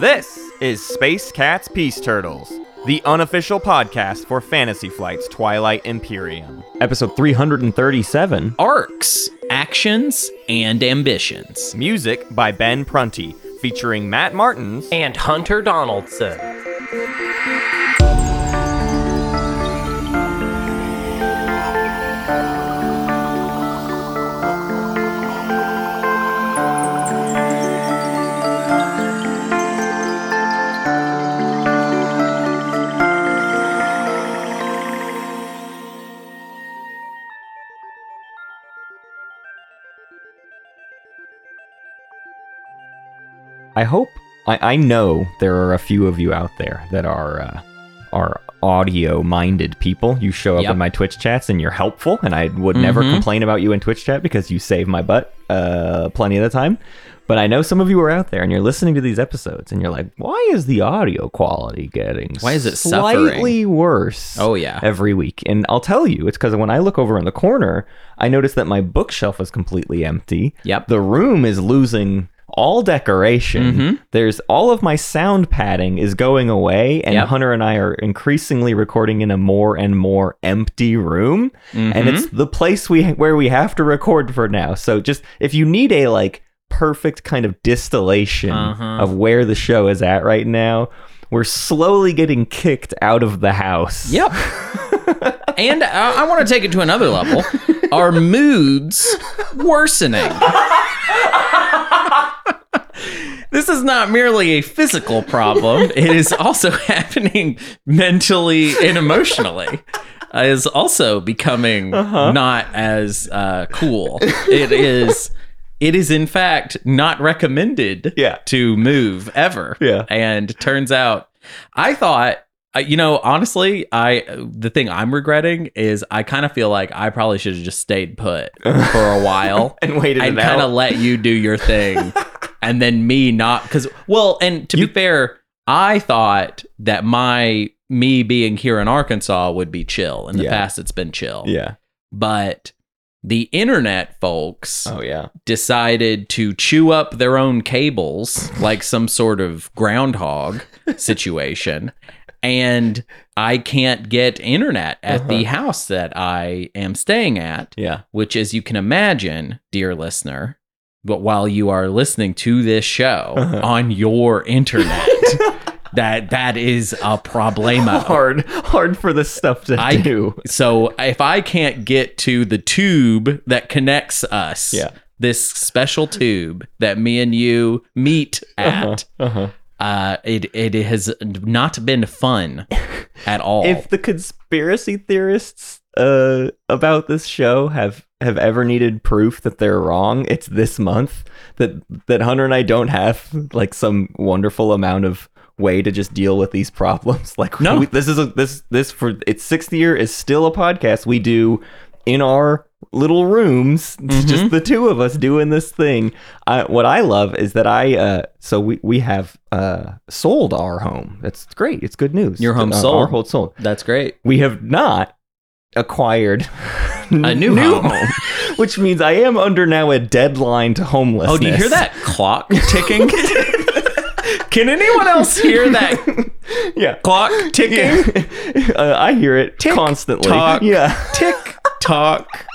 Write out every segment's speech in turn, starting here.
This is Space Cats Peace Turtles, the unofficial podcast for Fantasy Flight's Twilight Imperium. Episode 337, arcs, actions, and ambitions. music by Ben Prunty, featuring Matt Martins and Hunter Donaldson. I hope I, I know there are a few of you out there that are uh, are audio minded people. You show up Yep. in my Twitch chats and you're helpful, and I would never Mhm. complain about you in Twitch chat because you save my butt uh, plenty of the time. But I know some of you are out there and you're listening to these episodes and you're like, why is the audio quality getting Why is it slightly worse? Oh, yeah. every week. And I'll tell you, it's because when I look over in the corner, I notice that my bookshelf is completely empty. Yep. The room is losing all decoration. Mhm. There's all of my sound padding is going away, and Yep. Hunter and I are increasingly recording in a more and more empty room. And Mm-hmm. it's the place we where we have to record for now. So just if you need a like perfect kind of distillation Uh-huh. of where the show is at right now, we're slowly getting kicked out of the house. Yep. and uh, I want to take it to another level. Our moods worsening. this is not merely a physical problem, it is also happening mentally and emotionally. Uh, is also becoming not as uh, cool. It is. It is in fact not recommended Yeah. to move ever. Yeah. And turns out, I thought, uh, you know, honestly, I the thing I'm regretting is I kind of feel like I probably should have just stayed put for a while And waited and kind of let you do your thing, and then me not because well, and to You- be fair, I thought that my me being here in Arkansas would be chill. In the Yeah. past, it's been chill, yeah. but the internet folks Oh yeah. decided to chew up their own cables like some sort of groundhog situation and I can't get internet at the uh-huh. house that I am staying at Yeah. which as you can imagine dear listener but while you are listening to this show Uh-huh. on your internet that that is a problema Hard, hard for this stuff to I- do. so if I can't get to the tube that connects us, Yeah. this special tube that me and you meet at, Uh-huh. uh, it it has not been fun at all. If the conspiracy theorists uh, about this show have have ever needed proof that they're wrong, it's this month that that Hunter and I don't have like some wonderful amount of way to just deal with these problems. Like No. we, this is a this this for its sixth year is still a podcast we do in our little rooms Mm-hmm. just the two of us doing this thing I, what i love is that i uh so we we have uh sold our home that's great it's good news Your home Uh, sold. our home sold That's great. we have not acquired A new home. which means I am under now a deadline to homelessness. Oh, do you hear that clock ticking? Can anyone else hear that Yeah. clock ticking? uh, I hear it constantly. tock. Yeah. Tick tock,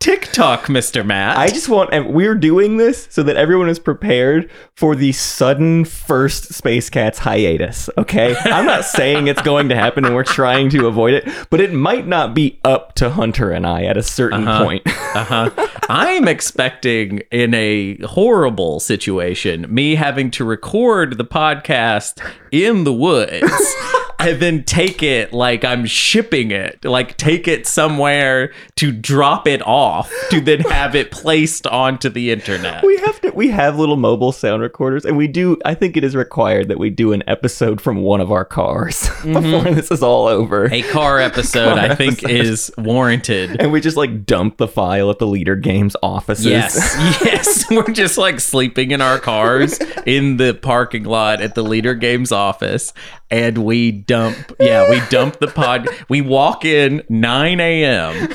tick tock, Mister Matt. I just want, and we're doing this so that everyone is prepared for the sudden first Space Cats hiatus. Okay, I'm not saying it's going to happen, and we're trying to avoid it, but it might not be up to Hunter and I at a certain Uh-huh. point. Uh-huh. I'm expecting in a horrible situation me having to record the podcast in the woods and then take it like I'm shipping it, like take it somewhere to drop it off to then have it placed onto the internet. we have to. We have little mobile sound recorders, and we do. I think it is required that we do an episode from one of our cars mm-hmm. before this is all over. A car episode, Car I think, episode. is warranted. and we just like dump the file at the Leder Games offices. Yes, yes. We're just like sleeping in our cars in the parking lot at the Leder Games office. And we dump, yeah, we dump the pod. We walk in 9 a.m.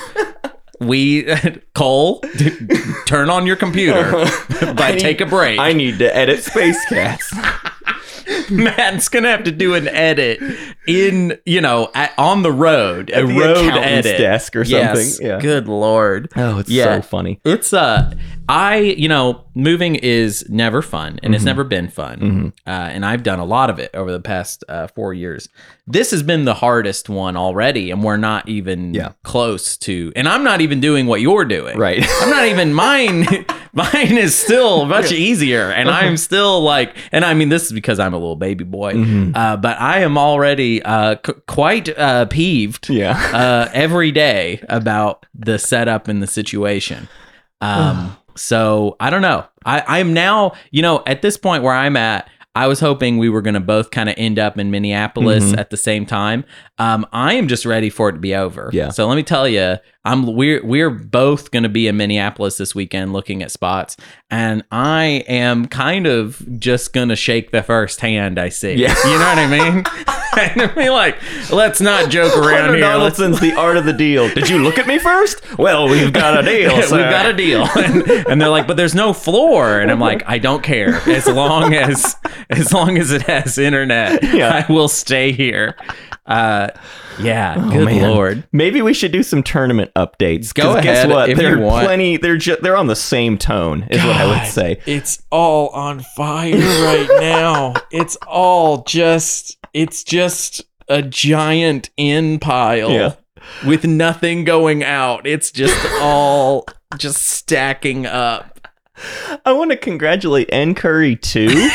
we Cole, turn on your computer, I but need- take a break. I need to edit Space Cats. Matt's gonna have to do an edit in, you know, at, on the road, a At the road edit desk or Yes. something. Yeah. Good lord. oh, it's Yeah. so funny. It's uh I you know moving is never fun and Mm-hmm. it's never been fun uh, and I've done a lot of it over the past uh, four years. This has been the hardest one already, and we're not even Yeah. close to. And I'm not even doing what you're doing. Right. I'm not even mine. Mine is still much easier, and I'm still like, and I mean, this is because I'm a little baby boy, Mm-hmm. uh, but I am already uh, c- quite uh, peeved Yeah. uh, every day about the setup and the situation. Um, so I don't know. I, I'm now, you know, at this point where I'm at, I was hoping we were going to both kind of end up in Minneapolis Mm-hmm. at the same time. Um, I am just ready for it to be over. Yeah. So let me tell you, I'm we're we're both going to be in Minneapolis this weekend looking at spots, and I am kind of just going to shake the first hand I see. Yeah. You know what I mean? and I mean, like, let's not joke around Hunter here. Donaldson's The Art of the Deal. Did you look at me first? Well, we've got a deal. We've got a deal. And, and they're like, but there's no floor. And I'm like, I don't care. As long as as long as it has internet, Yeah. I will stay here. Uh yeah, oh, good Oh, man. lord. Maybe we should do some tournament updates. Go Guess ahead what? if they're plenty. They're ju- they're on the same tone. Is what I would say. It's all on fire right now. It's all just it's just a giant in pile Yeah. with nothing going out. It's just all just stacking up. I want to congratulate N Curry too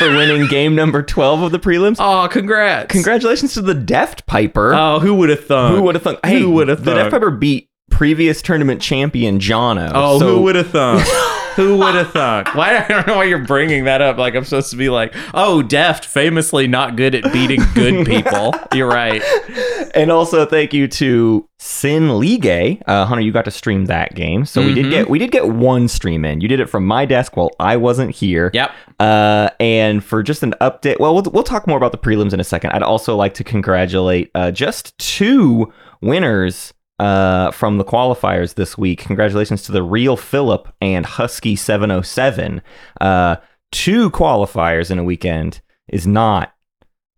for winning game number twelve of the prelims. Oh, congrats. Congratulations to the Deft Piper. Oh, who would have thought? who would have thought? Hey, who would've thunk? the Deft? Piper beat previous tournament champion Jono. Oh, so who would have thought? who would have thought? Why I don't know why you're bringing that up. Like I'm supposed to be like, oh, Deft, famously not good at beating good people. you're right. And also thank you to Sin Ligue. Uh, Hunter, you got to stream that game, so we did Mhm. get we did get one stream in. You did it from my desk while I wasn't here. Yep. Uh, and for just an update, well, well, we'll talk more about the prelims in a second. I'd also like to congratulate uh, just two winners uh, from the qualifiers this week. Congratulations to the Real Philip and Husky 707. Uh, two qualifiers in a weekend is not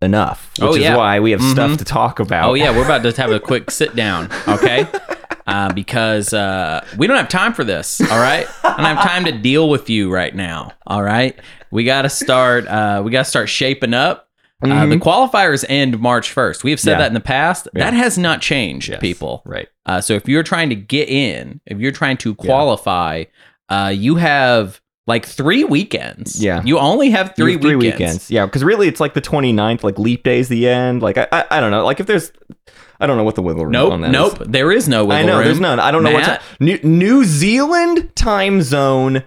enough, which Oh, is yeah. why we have stuff Mhm. to talk about. Oh yeah, we're about to have a quick sit down, okay? Uh, because uh, we don't have time for this. All right, I don't have time to deal with you right now. All right, we got to start. Uh, we got to start shaping up. Uh, the qualifiers end March first. We have said Mm-hmm. Yeah. that in the past. Yeah. That has not changed, Yes, people. Right. Uh, so if you're trying to get in, if you're trying to qualify, uh, you have like three weekends. Yeah. You only have three, have three weekends. weekends. Yeah, because really it's like the 29th, like leap day's the end. Like I, I, I don't know. Like if there's, I don't know what the wiggle room Nope. on that Nope. is. There is no wiggle room. I know room. there's none. I don't know what time. New, New Zealand time zone.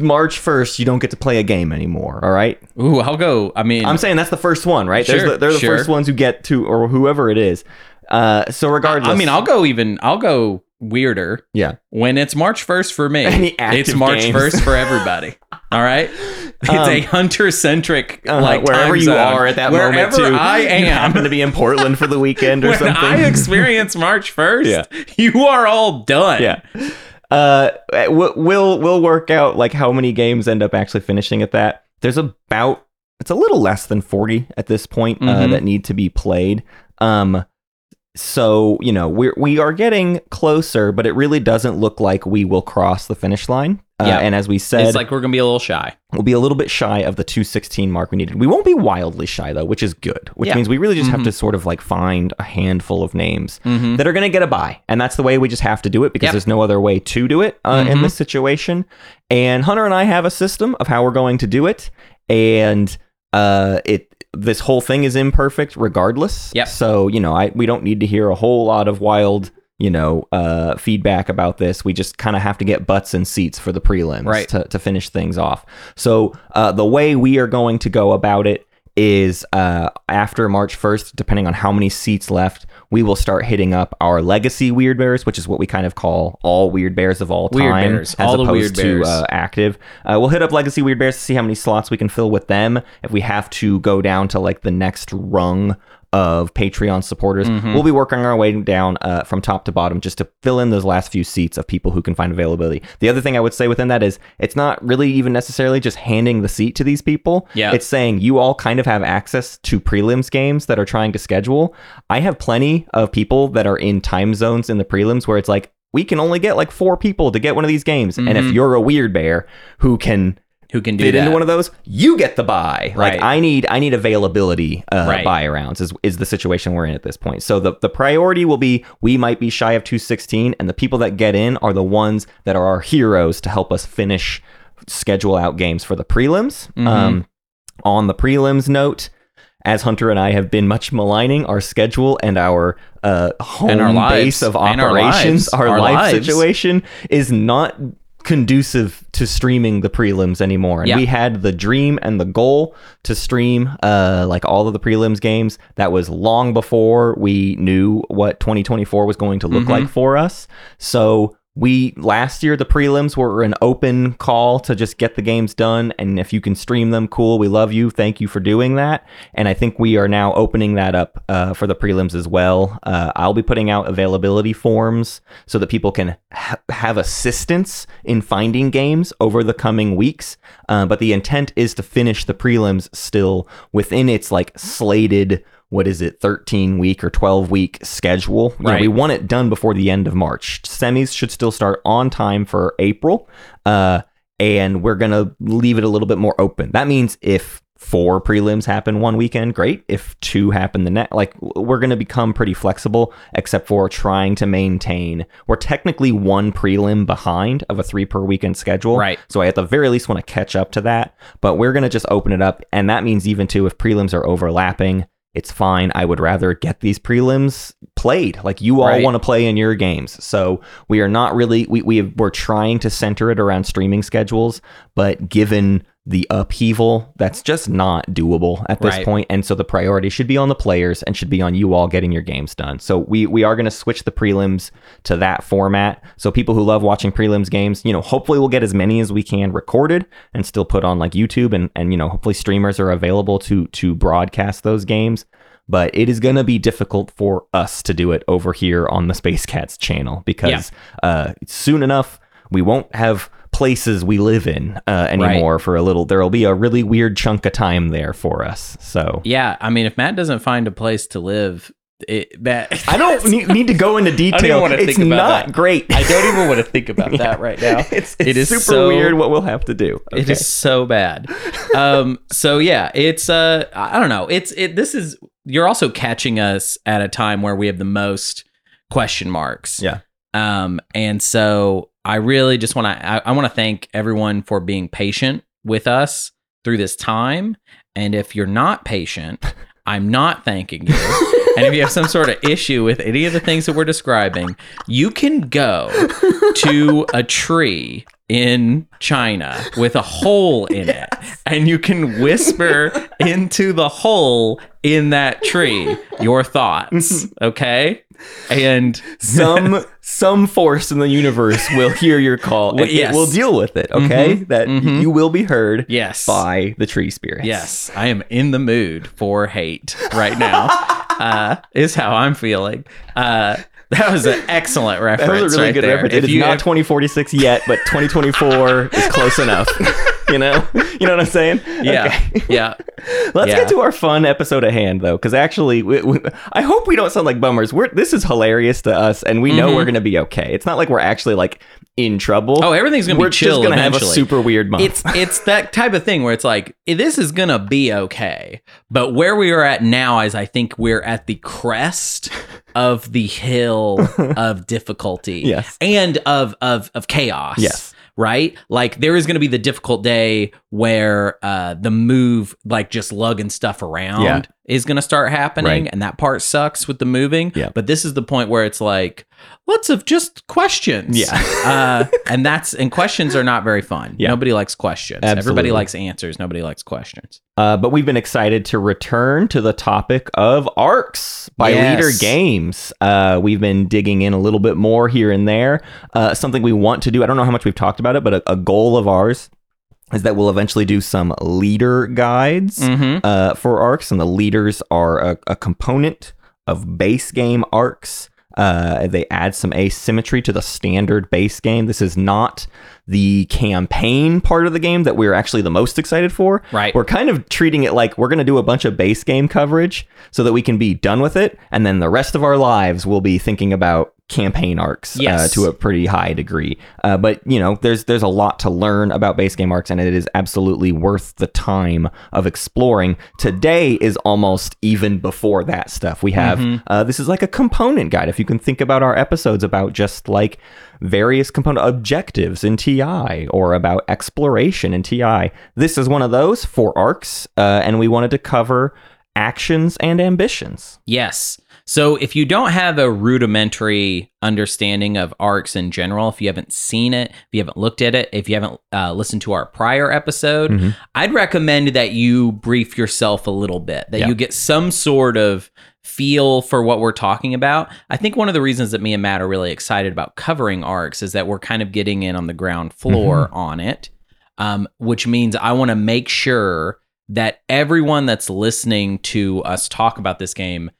March 1st, you don't get to play a game anymore. All right. Ooh, I'll go. I mean, I'm saying that's the first one, right? Sure, the, they're the sure. first ones who get to, or whoever it is. Uh, so regardless, I mean, I'll go even. I'll go weirder yeah. when it's March first for me. It's March games. first for everybody. All right. It's Um, a hunter centric Uh, like wherever you zone. are at that Wherever moment too. I am. You happen to be in Portland for the weekend or when something. I experience March first, Yeah. you are all done. yeah. Uh, we'll we'll work out like how many games end up actually finishing at that. There's about it's a little less than 40 at this point uh, Mhm. that need to be played. Um, so you know we're we are getting closer, but it really doesn't look like we will cross the finish line. Uh, Yeah. and as we said, It's like we're gonna be a little shy. we'll be a little bit shy of the 216 mark we needed. We won't be wildly shy though, which is good. Which Yeah. means we really just have Mhm. to sort of like find a handful of names Mhm. that are going to get a buy, and that's the way we just have to do it because Yep. there's no other way to do it uh, in Mhm. this situation. And Hunter and I have a system of how we're going to do it, and uh, it this whole thing is imperfect regardless. Yep. So you know, I we don't need to hear a whole lot of wild. You know, uh, feedback about this. We just kind of have to get butts and seats for the prelims Right. to, to finish things off. So, uh, the way we are going to go about it is uh, after March 1st, depending on how many seats left, we will start hitting up our legacy weird bears, which is what we kind of call all weird bears of all Weird time, bears, as all opposed to uh, active. Uh, we'll hit up legacy weird bears to see how many slots we can fill with them. If we have to go down to like the next rung of Patreon supporters. Mhm. We'll be working our way down uh, from top to bottom just to fill in those last few seats of people who can find availability. The other thing I would say within that is it's not really even necessarily just handing the seat to these people. Yeah. It's saying you all kind of have access to prelims games that are trying to schedule. I have plenty of people that are in time zones in the prelims where it's like, we can only get like four people to get one of these games. And if Mhm. you're a weird bear who can Who can do fit that? into one of those, you get the buy. Right. Like I need I need availability uh, Right. buy rounds is is the situation we're in at this point. So the the priority will be we might be shy of 216 and the people that get in are the ones that are our heroes to help us finish schedule out games for the prelims. Mhm. Um on the prelims note, as Hunter and I have been much maligning our schedule and our uh, home And our lives. base of And our operations, lives. our, Our life lives. situation is not conducive to streaming the prelims anymore. And Yeah. we had the dream and the goal to stream uh, like all of the prelims games. That was long before we knew what 2024 was going to look Mhm. like for us. So we last year the prelims were an open call to just get the games done and if you can stream them cool we love you thank you for doing that. And i think we are now opening that up uh, for the prelims as well. Uh, i'll be putting out availability forms so that people can ha- have assistance in finding games over the coming weeks. Uh, but the intent is to finish the prelims still within its like slated what is it 13 week or 12 week schedule You know, Right. we want it done before the end of march semis should still start on time for april uh, and we're gonna leave it a little bit more open that means if four prelims happen one weekend great if two happen the next like we're gonna become pretty flexible except for trying to maintain we're technically one prelim behind of a three per weekend schedule Right. so I at the very least want to catch up to that. But we're gonna just open it up, and that means even too if prelims are overlapping, it's fine. I would rather get these prelims played. Like you all Right. want to play in your games. So we are not really we we we're trying to center it around streaming schedules, but given the upheaval, that's just not doable at this Right. point. And so the priority should be on the players and should be on you all getting your games done. So we we are going to switch the prelims to that format. So people who love watching prelims games, you know, hopefully we'll get as many as we can recorded and still put on like YouTube and and you know, hopefully streamers are available to to broadcast those games. But it is going to be difficult for us to do it over here on the Space Cats channel because uh, soon enough we won't have places we live in uh, anymore for a little. There will be a really weird chunk of time there for us. So Yeah, I mean, if Matt doesn't find a place to live, it, that I don't need, need to go into detail. it's not that. great. I don't even want to think about that right now. it's, it's It is super so- weird what we'll have to do. It Okay. is so bad. Um, so yeah, it's uh, I don't know. It's it. This is you're also catching us at a time where we have the most question marks. Yeah. Um, and so I really just want to I, I want to thank everyone for being patient with us through this time. And if you're not patient, I'm not thanking you. and if you have some sort of issue with any of the things that we're describing, you can go to a tree in China with a hole in it, and you can whisper into the hole in that tree your thoughts. Okay. And some some force in the universe will hear your call and yes. it will deal with it. Okay, Mhm, that mhm. you will be heard yes. by the tree spirits. Yes, I am in the mood for hate right now. uh, is how I'm feeling. Uh, that was an excellent reference. That was a really right good there. reference. It is not if- 2046 yet, but 2024 is close enough. you know, you know what I'm saying? yeah, Okay. yeah. Let's Yeah. get to our fun episode at hand, though, because actually, we, we, I hope we don't sound like bummers. We're this is hilarious to us, and we know Mhm. we're gonna be okay. It's not like we're actually like in trouble. Oh, everything's gonna we're be chill just gonna have a super weird month. It's it's that type of thing where it's like eh, this is gonna be okay, but where we are at now is I think we're at the crest of the hill of difficulty, Yes. and of of of chaos, Yes. Right? Like there is going to be the difficult day where uh, the move, like just lugging stuff around, Yeah. is going to start happening, Right. and that part sucks with the moving. Yeah. But this is the point where it's like, let's have just questions. Yeah. uh, and that's and questions are not very fun. Yeah. Nobody likes questions. Absolutely. Everybody likes answers. Nobody likes questions. Uh, but we've been excited to return to the topic of arcs by Yes. Leder Games. Uh, we've been digging in a little bit more here and there. Uh, something we want to do. I don't know how much we've talked about it, but a, a goal of ours is that we'll eventually do some leader guides Mhm. uh, for arcs, and the leaders are a, a component of base game arcs. Uh, they add some asymmetry to the standard base game. This is not the campaign part of the game that we're actually the most excited for. Right. We're kind of treating it like we're going to do a bunch of base game coverage so that we can be done with it, and then the rest of our lives we'll be thinking about campaign arcs uh, to a pretty high degree. Uh, but you know, there's there's a lot to learn about base game arcs, and it is absolutely worth the time of exploring. Today is almost even before that stuff. We have uh, this is like a component guide. If you can think about our episodes about just like various component objectives in TI or about exploration in TI, this is one of those for arcs, uh, and we wanted to cover actions and ambitions. Yes. So if you don't have a rudimentary understanding of arcs in general, if you haven't seen it, if you haven't looked at it, if you haven't uh, listened to our prior episode, Mhm. I'd recommend that you brief yourself a little bit, that Yeah. you get some sort of feel for what we're talking about. I think one of the reasons that me and Matt are really excited about covering arcs is that we're kind of getting in on the ground floor on it, um, which means I want to make sure that everyone that's listening to us talk about this game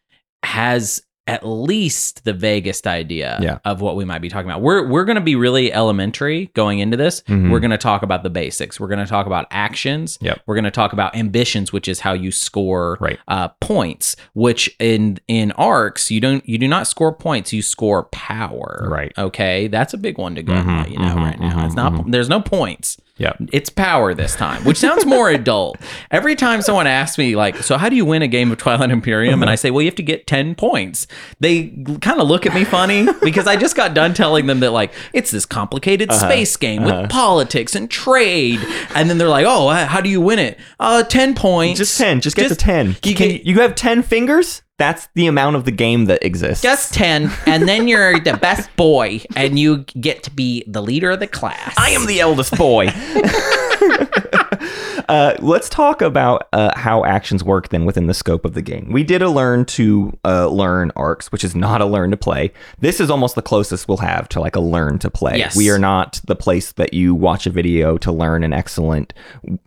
has at least the vaguest idea Yeah. of what we might be talking about. We're we're going to be really elementary going into this. Mhm. We're going to talk about the basics. We're going to talk about actions. Yep. We're going to talk about ambitions, which is how you score Right. uh, points. Which in in arcs you don't you do not score points. You score power. Right. Okay, that's a big one to go. Mhm, you know, mhm, right now it's not. mhm. There's no points. Yep. It's power this time, which sounds more adult. Every time someone asks me, like, so how do you win a game of Twilight Imperium? And I say, well, you have to get 10 points. They kind of look at me funny because I just got done telling them that, like, it's this complicated Uh-huh. space game with politics and trade. And then they're like, oh, uh, how do you win it? Uh, 10 points. Just 10. Just get Just- to 10. you Can, you have 10 fingers? That's the amount of the game that exists. Just 10. And then you're the best boy and you get to be the leader of the class. I am the eldest boy. uh, let's talk about uh, how actions work then within the scope of the game. We did a learn to uh, learn arcs, which is not a learn to play. This is almost the closest we'll have to like a learn to play. Yes. We are not the place that you watch a video to learn an excellent,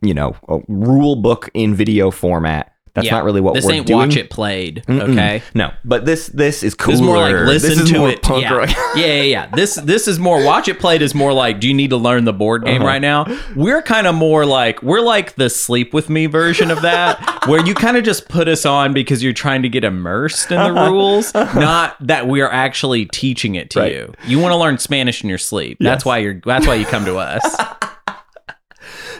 you know, rule book in video format. That's Yeah. not really what this we're doing. This ain't doing. watch it played. Mm-mm. Okay. No, but this this is cooler. This is more like listen to it. Punk yeah. rock. yeah, yeah, yeah. This this is more watch it played is more like do you need to learn the board game Uh-huh. right now? We're kind of more like we're like the sleep with me version of that where you kind of just put us on because you're trying to get immersed in the Uh-huh. rules, not that we are actually teaching it to Right. you. You want to learn Spanish in your sleep. That's why you're that's why you come to us.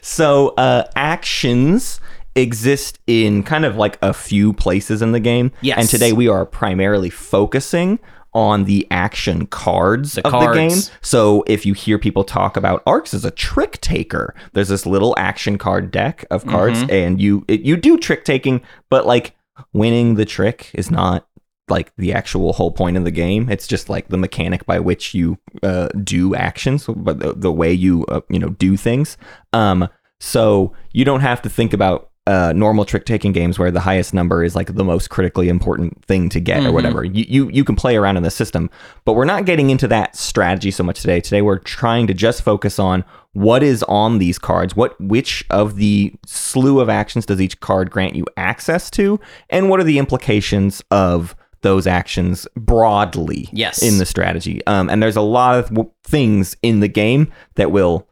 So uh, actions exist in kind of like a few places in the game. Yes. And today we are primarily focusing on the action cards The of cards. the game. So if you hear people talk about arcs as a trick taker, there's this little action card deck of cards, Mm-hmm. and you it, you do trick taking, but like winning the trick is not like the actual whole point of the game. It's just like the mechanic by which you uh, do actions, but the, the way you uh, you know do things. Um, so you don't have to think about uh, normal trick taking games where the highest number is like the most critically important thing to get or Mhm. whatever. You, you you can play around in the system, but we're not getting into that strategy so much today. Today we're trying to just focus on what is on these cards, what which of the slew of actions does each card grant you access to, and what are the implications of those actions broadly Yes. in the strategy. Um, and there's a lot of w- things in the game that will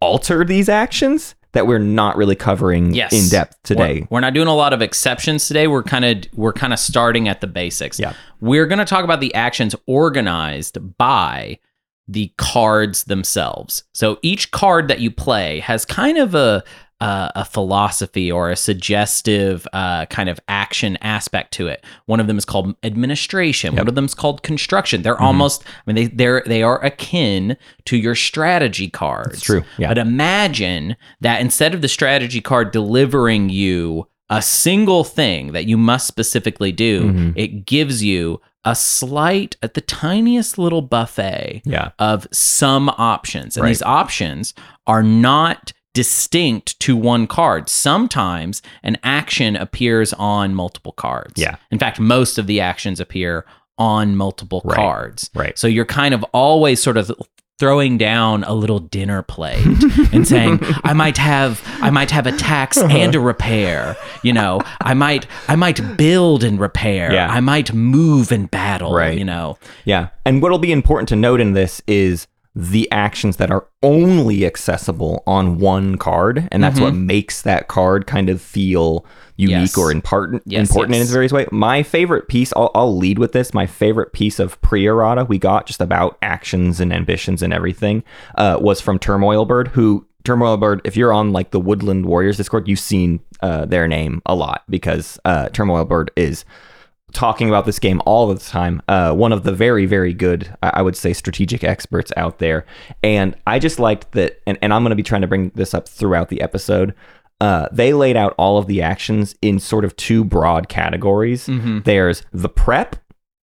alter these actions that we're not really covering Yes. in depth today. We're, we're not doing a lot of exceptions today. We're kind of we're kind of starting at the basics. Yeah. We're going to talk about the actions organized by the cards themselves. So each card that you play has kind of a uh, a philosophy or a suggestive uh, kind of action aspect to it. One of them is called administration. One of them is called construction. They're almost, I mean, they they're they are akin to your strategy cards. It's true. Yeah. But imagine that instead of the strategy card delivering you a single thing that you must specifically do, Mhm. it gives you a slight, at the tiniest little buffet yeah. of some options. And Right. these options are not distinct to one card. Sometimes an action appears on multiple cards. Yeah. In fact, most of the actions appear on multiple Right. cards. Right. So you're kind of always sort of throwing down a little dinner plate and saying i might have i might have a tax uh-huh. and a repair you know i might i might build and repair Yeah. i might move and battle Right. you know Yeah. And what'll be important to note in this is the actions that are only accessible on one card. And that's what makes that card kind of feel unique Mm-hmm. Yes. or important, Yes, important in its various way. My favorite piece, I'll, I'll lead with this. My favorite piece of pre errata we got just about actions and ambitions and everything uh, was from Turmoil Bird, who. Turmoil Bird, if you're on like the Woodland Warriors Discord, you've seen uh, their name a lot because uh, Turmoil Bird is talking about this game all the time. Uh, one of the very, very good, I would say, strategic experts out there. And I just liked that, and, and I'm going to be trying to bring this up throughout the episode. Uh, they laid out all of the actions in sort of two broad categories. There's the prep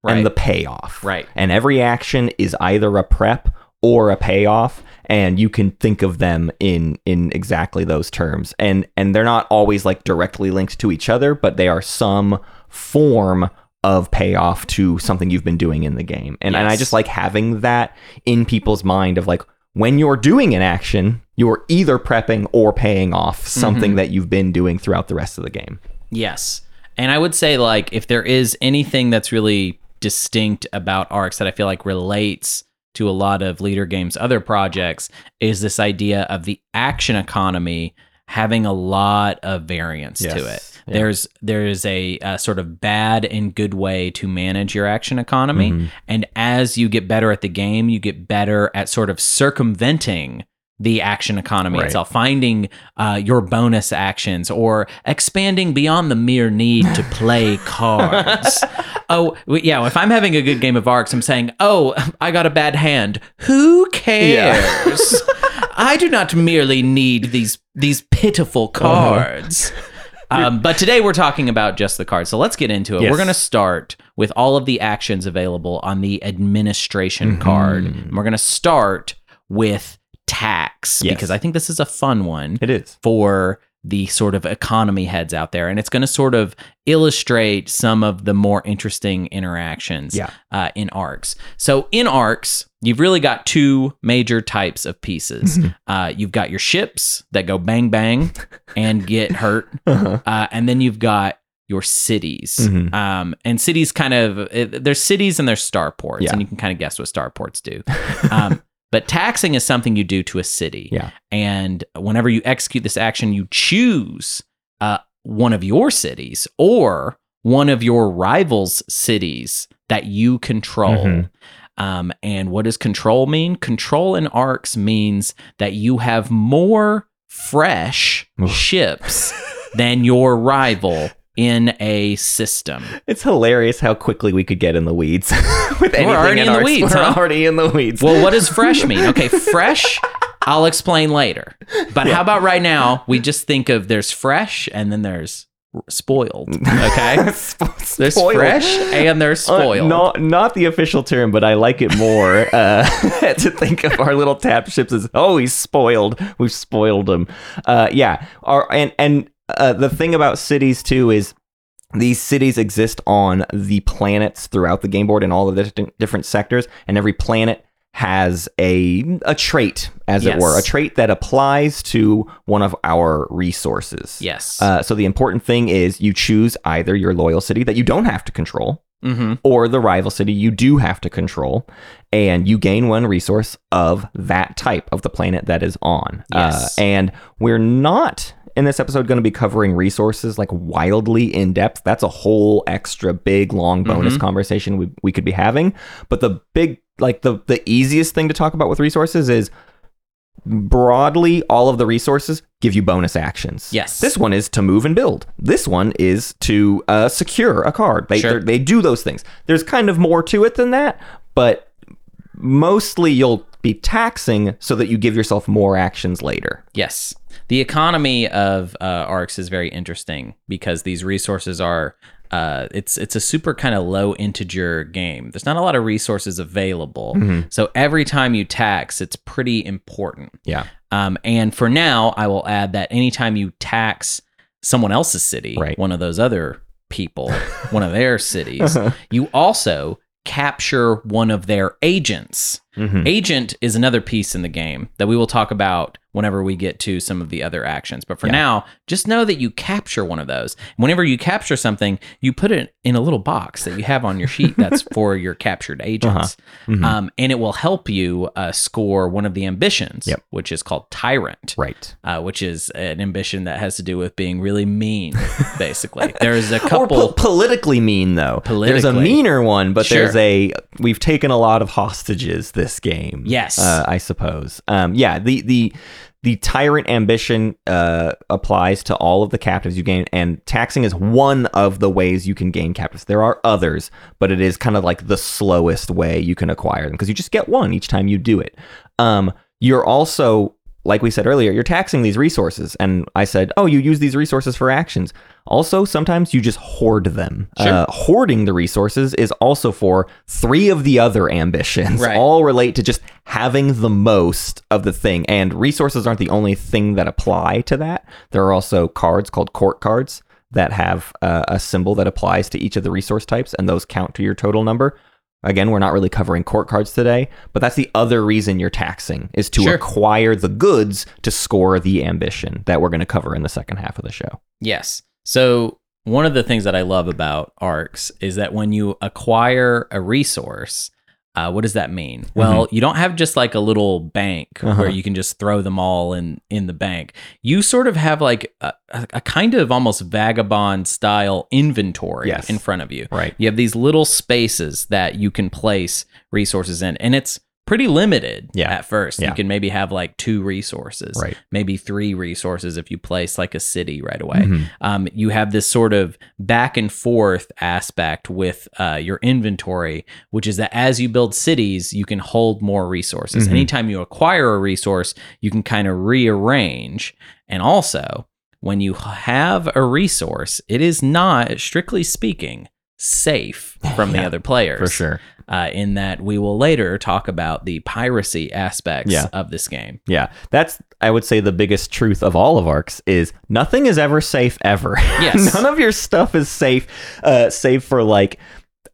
Right. and the payoff. Right. And every action is either a prep or a payoff and you can think of them in in exactly those terms and and they're not always like directly linked to each other but they are some form of payoff to something you've been doing in the game. And and I just like having that in people's mind of like when you're doing an action you're either prepping or paying off mm-hmm. something that you've been doing throughout the rest of the game. Yes. And I would say like if there is anything that's really distinct about arcs that I feel like relates to a lot of Leder Games other projects is this idea of the action economy having a lot of variance to it. Yeah. There's there's a, uh sort of bad and good way to manage your action economy Mhm. and as you get better at the game, you get better at sort of circumventing the action economy Right. itself, finding uh, your bonus actions or expanding beyond the mere need to play cards. oh, yeah. If I'm having a good game of Arcs, I'm saying, oh, I got a bad hand. Who cares? I do not merely need these these pitiful Uh-huh. Um, but today we're talking about just the card. So let's get into it. Yes. We're going to start with all of the actions available on the administration Mm-hmm. card. And we're going to start with tax Yes. because I think this is a fun one it is for the sort of economy heads out there. And it's going to sort of illustrate some of the more interesting interactions Yeah. uh, in arcs. So in arcs, you've really got two major types of pieces. Mm-hmm. Uh, you've got your ships that go bang bang and get hurt, Uh-huh. uh, and then you've got your cities. Mhm. Um, and cities kind of it, there's cities and there's starports, Yeah. and you can kind of guess what starports do. Um, but taxing is something you do to a city. Yeah. And whenever you execute this action, you choose uh, one of your cities or one of your rivals' cities that you control. Mhm. Um, and what does control mean? Control in arcs means that you have more fresh Oof. ships than your rival in a system. It's hilarious how quickly we could get in the weeds with anything already in the ours. weeds, We're huh? already in the weeds. Well, what does fresh mean? Okay, fresh, I'll explain later. But how about right now? We just think of there's fresh and then there's spoiled. Okay, Sp- there's spoiled. fresh and there's Uh, spoiled. not not the official term, but I like it more uh, to think of our little tap ships as oh he's spoiled. We've spoiled him. Uh, yeah. Our, and and uh, the thing about cities too is these cities exist on the planets throughout the game board in all of the different sectors, and every planet has a a trait, as it were, a trait that applies to one of our resources. yes. Uh, so the important thing is you choose either your loyal city that you don't have to control, mm-hmm. or the rival city you do have to control, and you gain one resource of that type of the planet that is on. Yes. Uh, and we're not in this episode going to be covering resources like wildly in depth. That's a whole extra big long bonus Mhm. conversation we, we could be having. But the big, like the the easiest thing to talk about with resources is broadly all of the resources give you bonus actions. Yes. This one is to move and build. This one is to uh, secure a card. They Sure. they're- do those things. There's kind of more to it than that, but mostly you'll be taxing so that you give yourself more actions later. Yes. The economy of uh, arcs is very interesting because these resources are uh, it's it's a super kind of low integer game. There's not a lot of resources available, Mm-hmm. so every time you tax, it's pretty important. Yeah. Um, and for now, I will add that anytime you tax someone else's city, Right. one of those other people, one of their cities, you also capture one of their agents. Mhm. Agent is another piece in the game that we will talk about whenever we get to some of the other actions. But for Yeah. now, just know that you capture one of those. Whenever you capture something, you put it in a little box that you have on your sheet that's for your captured agents. Mhm. Um, and it will help you uh, score one of the ambitions, Yep. which is called Tyrant Right. uh, which is an ambition that has to do with being really mean, basically. There's a couple. po- politically mean though. There's a meaner one, but Sure. there's a we've taken a lot of hostages this game. Yes. uh, I suppose. Um, yeah. The the the tyrant ambition uh, applies to all of the captives you gain, and taxing is one of the ways you can gain captives. There are others, but it is kind of like the slowest way you can acquire them because you just get one each time you do it. Um, you're also like we said earlier, you're taxing these resources. And I said, oh, you use these resources for actions. Also, sometimes you just hoard them. Sure. Uh, hoarding the resources is also for three of the other ambitions. Right. All relate to just having the most of the thing. And resources aren't the only thing that apply to that. There are also cards called court cards that have uh, a symbol that applies to each of the resource types, and those count to your total number. Again, we're not really covering court cards today, but that's the other reason you're taxing is to Sure. acquire the goods to score the ambition that we're going to cover in the second half of the show. Yes. So one of the things that I love about ARCs is that when you acquire a resource, uh, what does that mean? Well, you don't have just like a little bank Mm-hmm. Uh-huh. where you can just throw them all in in the bank. You sort of have like a, a, a kind of almost vagabond style inventory Yes. in front of you. Right. You have these little spaces that you can place resources in, and it's pretty limited Yeah. at first. Yeah. You can maybe have like two resources, Right. maybe three resources if you place like a city right away. Mhm. Um, you have this sort of back and forth aspect with uh, your inventory, which is that as you build cities, you can hold more resources. Mhm. Anytime you acquire a resource, you can kind of rearrange. And also, when you have a resource, it is not, strictly speaking, safe from the Yeah, other players. For sure. Uh, in that we will later talk about the piracy aspects Yeah. of this game. Yeah. That's, I would say, the biggest truth of all of ARCs is nothing is ever safe ever. Yes. None of your stuff is safe, uh, save for like,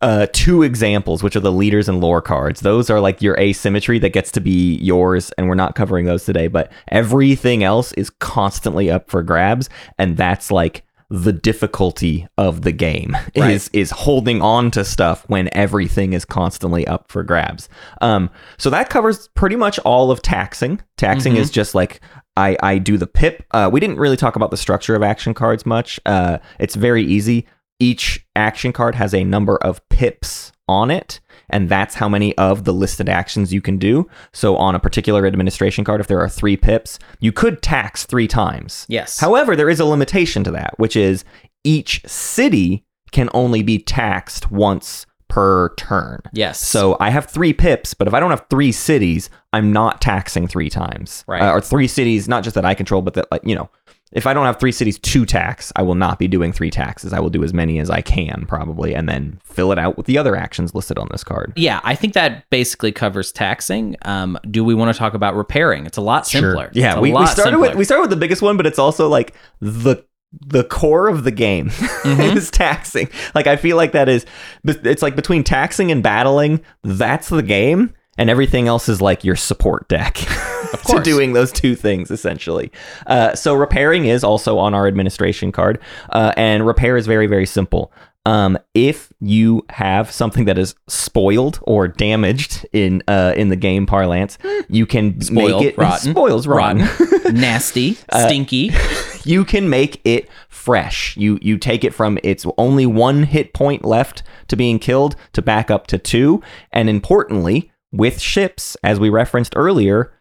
uh, two examples, which are the leaders and lore cards. Those are like your asymmetry that gets to be yours, and we're not covering those today. But everything else is constantly up for grabs, and that's like the difficulty of the game Right. is is holding on to stuff when everything is constantly up for grabs. Um, so that covers pretty much all of taxing. Taxing is just like I I do the pip. Uh, we didn't really talk about the structure of action cards much. Uh, it's very easy. Each action card has a number of pips on it, and that's how many of the listed actions you can do. So on a particular administration card, if there are three pips, you could tax three times. Yes. However, there is a limitation to that, which is each city can only be taxed once per turn. yes. So I have three pips, but if I don't have three cities, I'm not taxing three times. Right. Uh, or three cities, not just that I control, but that like you know, if I don't have three cities to tax, I will not be doing three taxes. I will do as many as I can probably, and then fill it out with the other actions listed on this card. Yeah, I think that basically covers taxing. Um, do we want to talk about repairing? It's a lot simpler. Yeah, It's a we, we started with we started with the biggest one, but it's also like the the core of the game Mm-hmm. is taxing. Like I feel like that is it's like between taxing and battling, that's the game, and everything else is like your support deck. to doing those two things essentially. Uh, so repairing is also on our administration card, uh, and repair is very very simple. Um, if you have something that is spoiled or damaged in uh, in the game parlance, you can Spoiled, make it rotten, spoils rotten. nasty, Uh, stinky. you can make it fresh. You you take it from its only one hit point left to being killed to back up to two, and importantly, with ships, as we referenced earlier,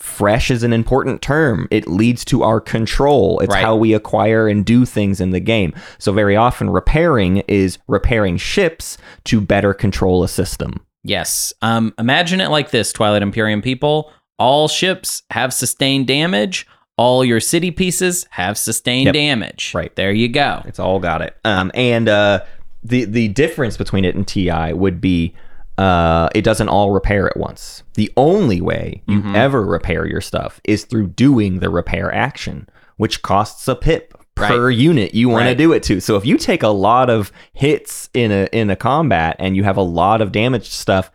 fresh is an important term. It leads to our control. It's Right. how we acquire and do things in the game. So very often repairing is repairing ships to better control a system. Yes. Um, imagine it like this, Twilight Imperium people. All ships have sustained damage. All your city pieces have sustained Yep. damage. Right. There you go. It's all got it. Um, and uh, the the difference between it and TI would be uh, it doesn't all repair at once. The only way you Mm-hmm. ever repair your stuff is through doing the repair action, which costs a pip per unit you want Right. to do it to. So if you take a lot of hits in a in a combat and you have a lot of damaged stuff,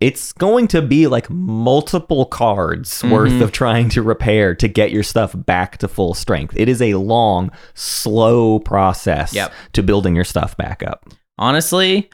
it's going to be like multiple cards worth of trying to repair to get your stuff back to full strength. It is a long, slow process Yep. to building your stuff back up. Honestly,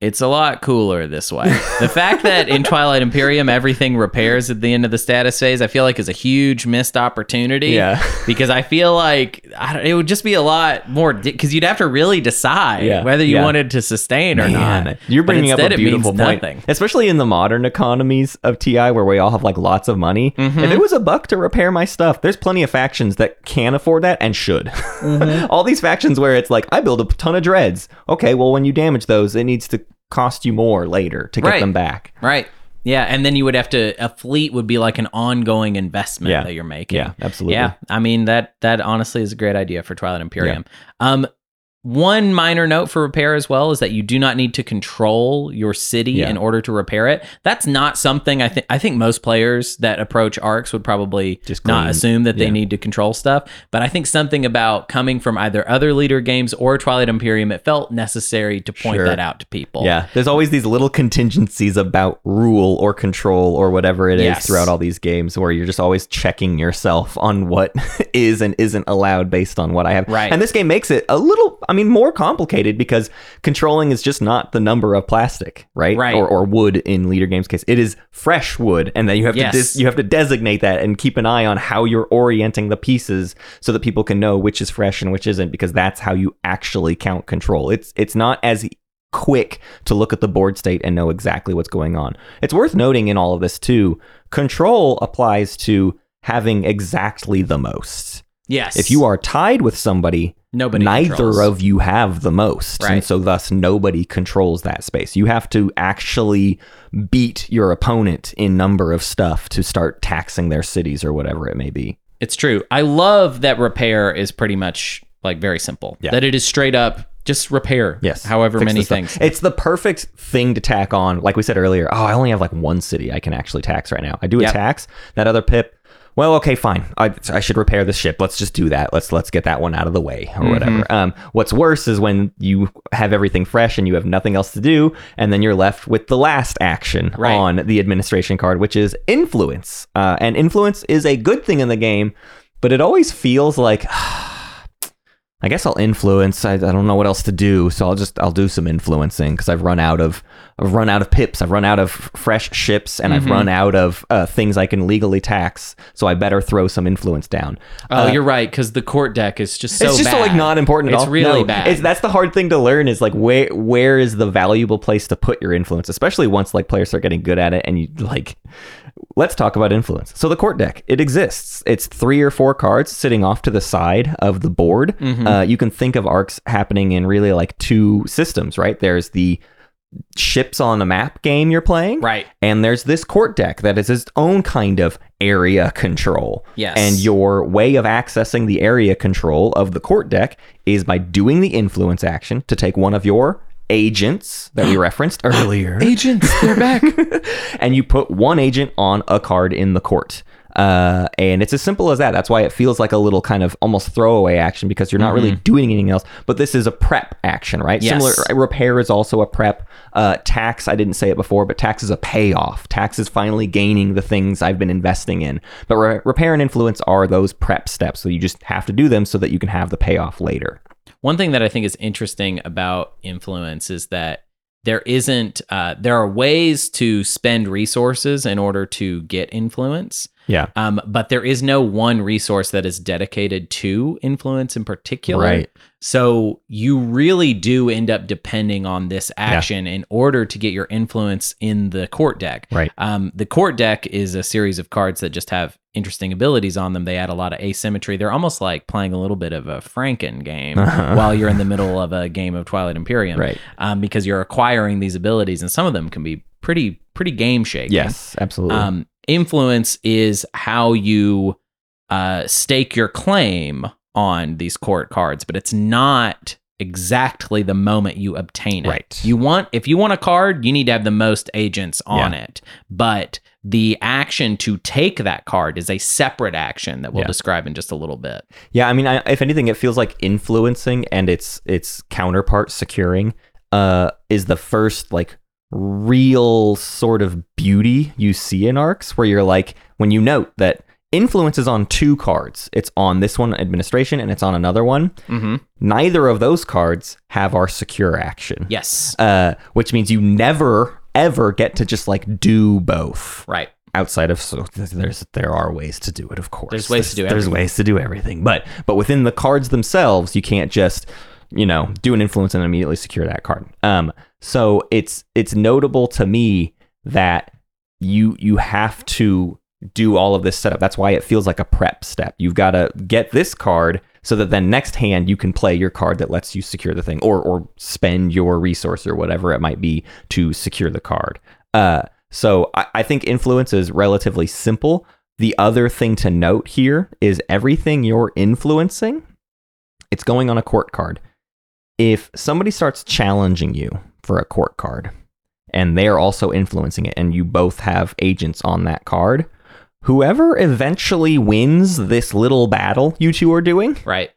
it's a lot cooler this way. the fact that in Twilight Imperium everything repairs at the end of the status phase, I feel like is a huge missed opportunity. Yeah. because I feel like it would just be a lot more because you'd have to really decide Yeah, whether you yeah. wanted to sustain or Man, not. You're bringing up a beautiful point, nothing. especially in the modern economies of TI where we all have like lots of money. Mm-hmm. If it was a buck to repair my stuff, there's plenty of factions that can afford that and should. Mm-hmm. all these factions where it's like I build a ton of dreads. Okay, well when you damage those, it needs to cost you more later to get Right. them back. Right. Yeah, and then you would have to a fleet would be like an ongoing investment Yeah. that you're making. Yeah, absolutely. Yeah, I mean that that honestly is a great idea for Twilight Imperium. Um, one minor note for repair as well is that you do not need to control your city Yeah. in order to repair it. That's not something I think I think most players that approach arcs would probably Just not assume that they yeah. need to control stuff. But I think something about coming from either other Leder Games or Twilight Imperium, it felt necessary to point Sure. that out to people. Yeah, there's always these little contingencies about rule or control or whatever it is Yes. throughout all these games where you're just always checking yourself on what is and isn't allowed based on what I have. Right. And this game makes it a little, I mean, more complicated because controlling is just not the number of plastic, right? Right. Or, or wood in Leder Games case. It is fresh wood, and then you have Yes. to dis- you have to designate that and keep an eye on how you're orienting the pieces so that people can know which is fresh and which isn't because that's how you actually count control. It's it's not as quick to look at the board state and know exactly what's going on. It's worth noting in all of this too, control applies to having exactly the most. Yes. If you are tied with somebody, nobody neither controls. of you have the most. Right. And so thus nobody controls that space. You have to actually beat your opponent in number of stuff to start taxing their cities or whatever it may be. It's true. I love that repair is pretty much like very simple. Yeah. That it is straight up just repair. Yes. However Fix many things. It's the perfect thing to tack on. Like we said earlier, oh, I only have like one city I can actually tax right now. I do a Yep. tax. That other pip, well, okay, fine. I, I should repair the ship. Let's just do that. Let's let's get that one out of the way or whatever. Mm-hmm. Um, what's worse is when you have everything fresh and you have nothing else to do, and then you're left with the last action Right. on the administration card, which is influence. Uh, and influence is a good thing in the game, but it always feels like I guess I'll influence. I, I don't know what else to do, so I'll just I'll do some influencing because I've run out of I've run out of pips. I've run out of fresh ships, and I've Mm-hmm. run out of uh, things I can legally tax. So I better throw some influence down. oh, Uh, you're right because the court deck is just so it's just bad. like not important at It's all. really No, bad. It's, that's the hard thing to learn is like where where is the valuable place to put your influence, especially once like players start getting good at it and you like. Let's talk about influence. So the court deck, it exists. It's three or four cards sitting off to the side of the board. Mm-hmm. Uh, you can think of arcs happening in really like two systems, right? There's the ships on a map game you're playing, Right. and there's this court deck that is its own kind of area control. Yes. And your way of accessing the area control of the court deck is by doing the influence action to take one of your agents that we referenced earlier. Agents, they're back. and you put one agent on a card in the court. Uh, and it's as simple as that. That's why it feels like a little kind of almost throwaway action because you're not really doing anything else. But this is a prep action, right? Yes. Similar repair is also a prep. Uh, tax, I didn't say it before, but tax is a payoff. Tax is finally gaining the things I've been investing in. But re- repair and influence are those prep steps. So you just have to do them so that you can have the payoff later. One thing that I think is interesting about influence is that there isn't uh, there are ways to spend resources in order to get influence. Yeah. Um, but there is no one resource that is dedicated to influence in particular. Right. So you really do end up depending on this action in order to get your influence in the court deck. Right. Um, the court deck is a series of cards that just have interesting abilities on them. They add a lot of asymmetry. They're almost like playing a little bit of a Franken game while you're in the middle of a game of Twilight Imperium. Right. Um, because you're acquiring these abilities, and some of them can be pretty pretty game shaking. Yes, absolutely. Um, influence is how you uh, stake your claim on these court cards, but it's not exactly the moment you obtain it. Right. You want if you want a card, you need to have the most agents on Yeah. it. But the action to take that card is a separate action that we'll Yeah. describe in just a little bit. Yeah, I mean, I, if anything, it feels like influencing and its its counterpart securing uh, is the first like real sort of beauty you see in arcs where you're like when you note that influence is on two cards it's on this one administration and it's on another one Mm-hmm. neither of those cards have our secure action Yes. uh, which means you never ever get to just like do both Right. outside of so there's there are ways to do it of course There's ways to do there's everything. ways to do everything but but within the cards themselves you can't just you know do an influence and immediately secure that card um so it's it's notable to me that you you have to do all of this setup that's why it feels like a prep step you've got to get this card so that then next hand you can play your card that lets you secure the thing or or spend your resource or whatever it might be to secure the card uh so I, I think influence is relatively simple. The other thing to note here is everything you're influencing, it's going on a court card. If somebody starts challenging you for a court card and they're also influencing it and you both have agents on that card, whoever eventually wins this little battle you two are doing, Right.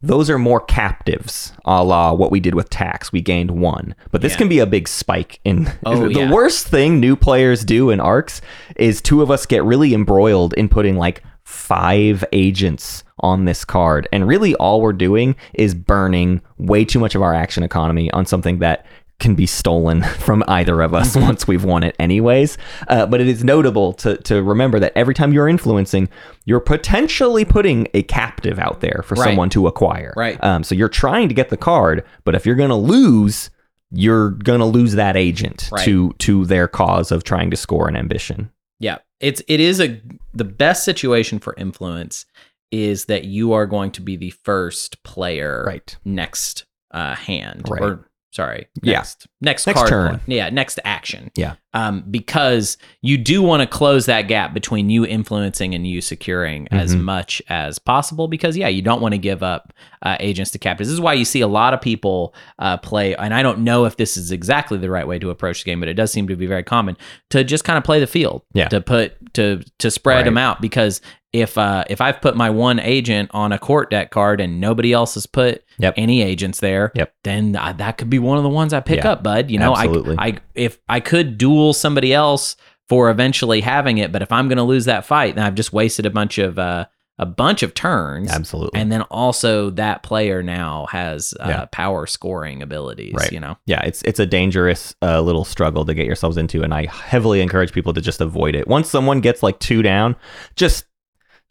those are more captives, a la what we did with tax. We gained one, but this Yeah. can be a big spike in. Oh, the yeah. worst thing new players do in arcs is two of us get really embroiled in putting like five agents on this card, and really all we're doing is burning way too much of our action economy on something that can be stolen from either of us Mm-hmm. once we've won it anyways uh, but it is notable to, to remember that every time you're influencing you're potentially putting a captive out there for Right. someone to acquire Right. um, so you're trying to get the card but if you're going to lose you're going to lose that agent Right. to to their cause of trying to score an ambition Yeah, it's it is a the best situation for influence is that you are going to be the first player Right. next uh, hand Right. or sorry Yeah. next next, Next card turn. point. yeah next action Yeah. um, because you do want to close that gap between you influencing and you securing as Mhm. much as possible because yeah you don't want to give up uh, agents to captives this is why you see a lot of people uh, play and i don't know if this is exactly the right way to approach the game but it does seem to be very common to just kind of play the field Yeah. to put to to spread Right. them out because if uh if I've put my one agent on a court deck card and nobody else has put Yep. any agents there, Yep. then I, that could be one of the ones I pick Yeah. up, bud. You know, Absolutely. I I if I could duel somebody else for eventually having it, but if I'm going to lose that fight, then I've just wasted a bunch of uh a bunch of turns. absolutely And then also that player now has uh, Yeah. power scoring abilities, Right. you know. yeah, it's it's a dangerous uh, little struggle to get yourselves into, and I heavily encourage people to just avoid it. Once someone gets like two down, just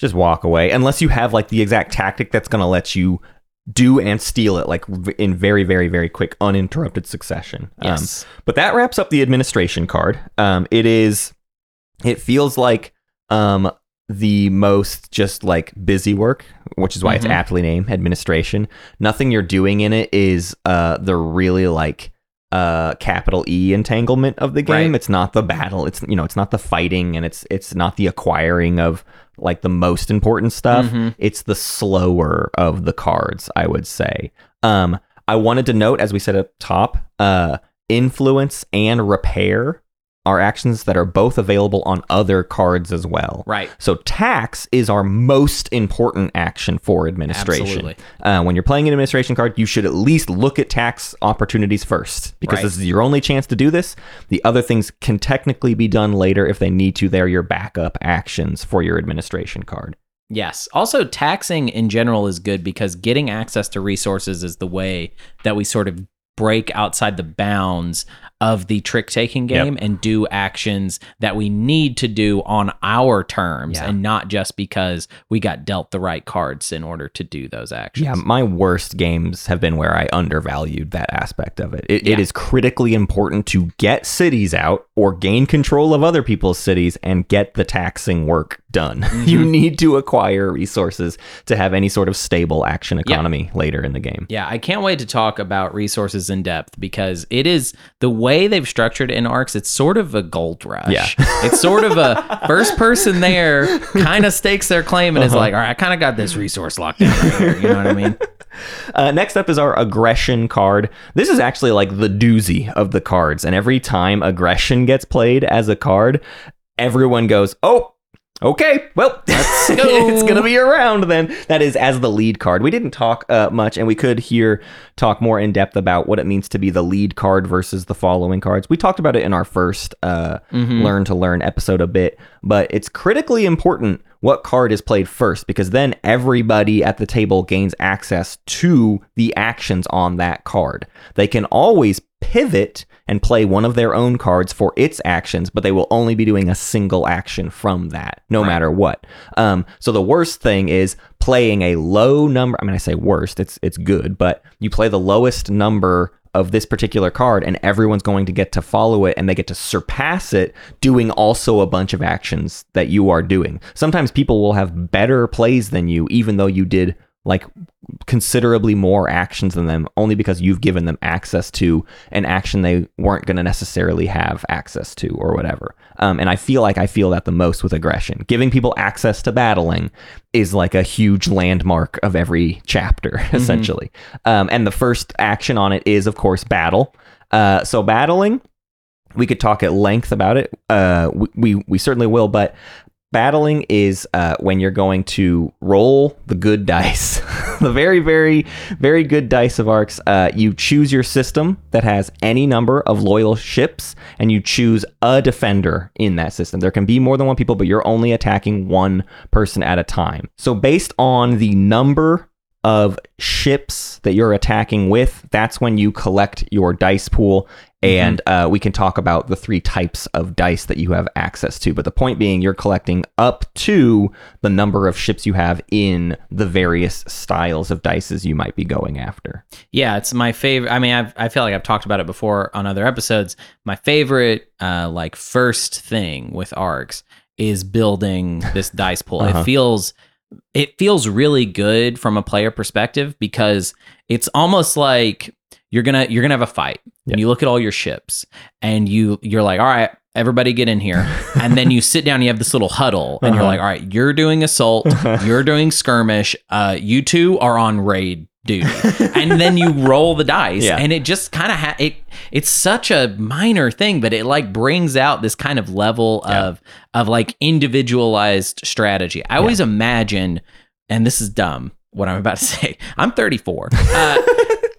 just walk away, unless you have like the exact tactic that's going to let you do and steal it like v- in very very very quick uninterrupted succession. Um, Yes. but that wraps up the administration card. Um, it is, it feels like um the most just like busy work, which is why it's Mhm. aptly named administration. Nothing you're doing in it is uh the really like uh capital E entanglement of the game. Right. It's not the battle. It's you know it's not the fighting and it's it's not the acquiring of like the most important stuff. Mhm. It's the slower of the cards, I would say. Um, I wanted to note, as we said up top, uh, influence and repair are actions that are both available on other cards as well. Right. So tax is our most important action for administration. Absolutely. Uh, when you're playing an administration card, you should at least look at tax opportunities first because Right. this is your only chance to do this. The other things can technically be done later if they need to. They're your backup actions for your administration card. Yes. Also, taxing in general is good because getting access to resources is the way that we sort of break outside the bounds of the trick taking Yep. game and do actions that we need to do on our terms Yeah. and not just because we got dealt the right cards in order to do those actions. Yeah, my worst games have been where I undervalued that aspect of it. It, it Yeah. is critically important to get cities out or gain control of other people's cities and get the taxing work done. you mm-hmm. need to acquire resources to have any sort of stable action economy later in the game. Yeah, I can't wait to talk about resources in depth because it is the way they've structured in arcs. It's sort of a gold rush. Yeah. it's sort of a first person there kind of stakes their claim and is Uh-huh. like, all right, I kind of got this resource locked down right here. You know what I mean? Uh, next up is our aggression card. This is actually like the doozy of the cards. And every time aggression gets played as a card, everyone goes, oh, Okay, well, it's going to be around then. That is as the lead card. We didn't talk uh, much, and we could here talk more in depth about what it means to be the lead card versus the following cards. We talked about it in our first uh, Learn to Learn episode a bit, but it's critically important what card is played first because then everybody at the table gains access to the actions on that card. They can always pivot and play one of their own cards for its actions, but they will only be doing a single action from that, no matter what. Um, so the worst thing is playing a low number. I mean, I say worst, it's it's good, but you play the lowest number of this particular card and everyone's going to get to follow it and they get to surpass it doing also a bunch of actions that you are doing. Sometimes people will have better plays than you even though you did like considerably more actions than them only because you've given them access to an action they weren't going to necessarily have access to or whatever. Um, and I feel like I feel that the most with aggression. Giving people access to battling is like a huge landmark of every chapter, essentially. Um, and the first action on it is, of course, battle. Uh, so battling, we could talk at length about it. Uh, we, we we certainly will, but battling is uh, when you're going to roll the good dice, the very very very good dice of arcs. Uh, you choose your system that has any number of loyal ships, and you choose a defender in that system. There can be more than one people, but you're only attacking one person at a time. So based on the number of ships that you're attacking with, that's when you collect your dice pool. And uh, we can talk about the three types of dice that you have access to. But the point being, you're collecting up to the number of ships you have in the various styles of dices you might be going after. Yeah, it's my favorite. I mean, I've, I feel like I've talked about it before on other episodes. My favorite, uh, like first thing with arcs is building this dice pool. Uh-huh. It feels, it feels really good from a player perspective because it's almost like you're gonna you're gonna have a fight Yeah. and you look at all your ships and you you're like, all right. Everybody get in here. And then you sit down, you have this little huddle, and you're Uh-huh. like, all right, you're doing assault, you're doing skirmish, uh, you two are on raid duty. and then you roll the dice. Yeah. And it just kind of ha- it it's such a minor thing, but it like brings out this kind of level Yeah. of of like individualized strategy. I always imagine, and this is dumb, what I'm about to say. I'm 34. Uh,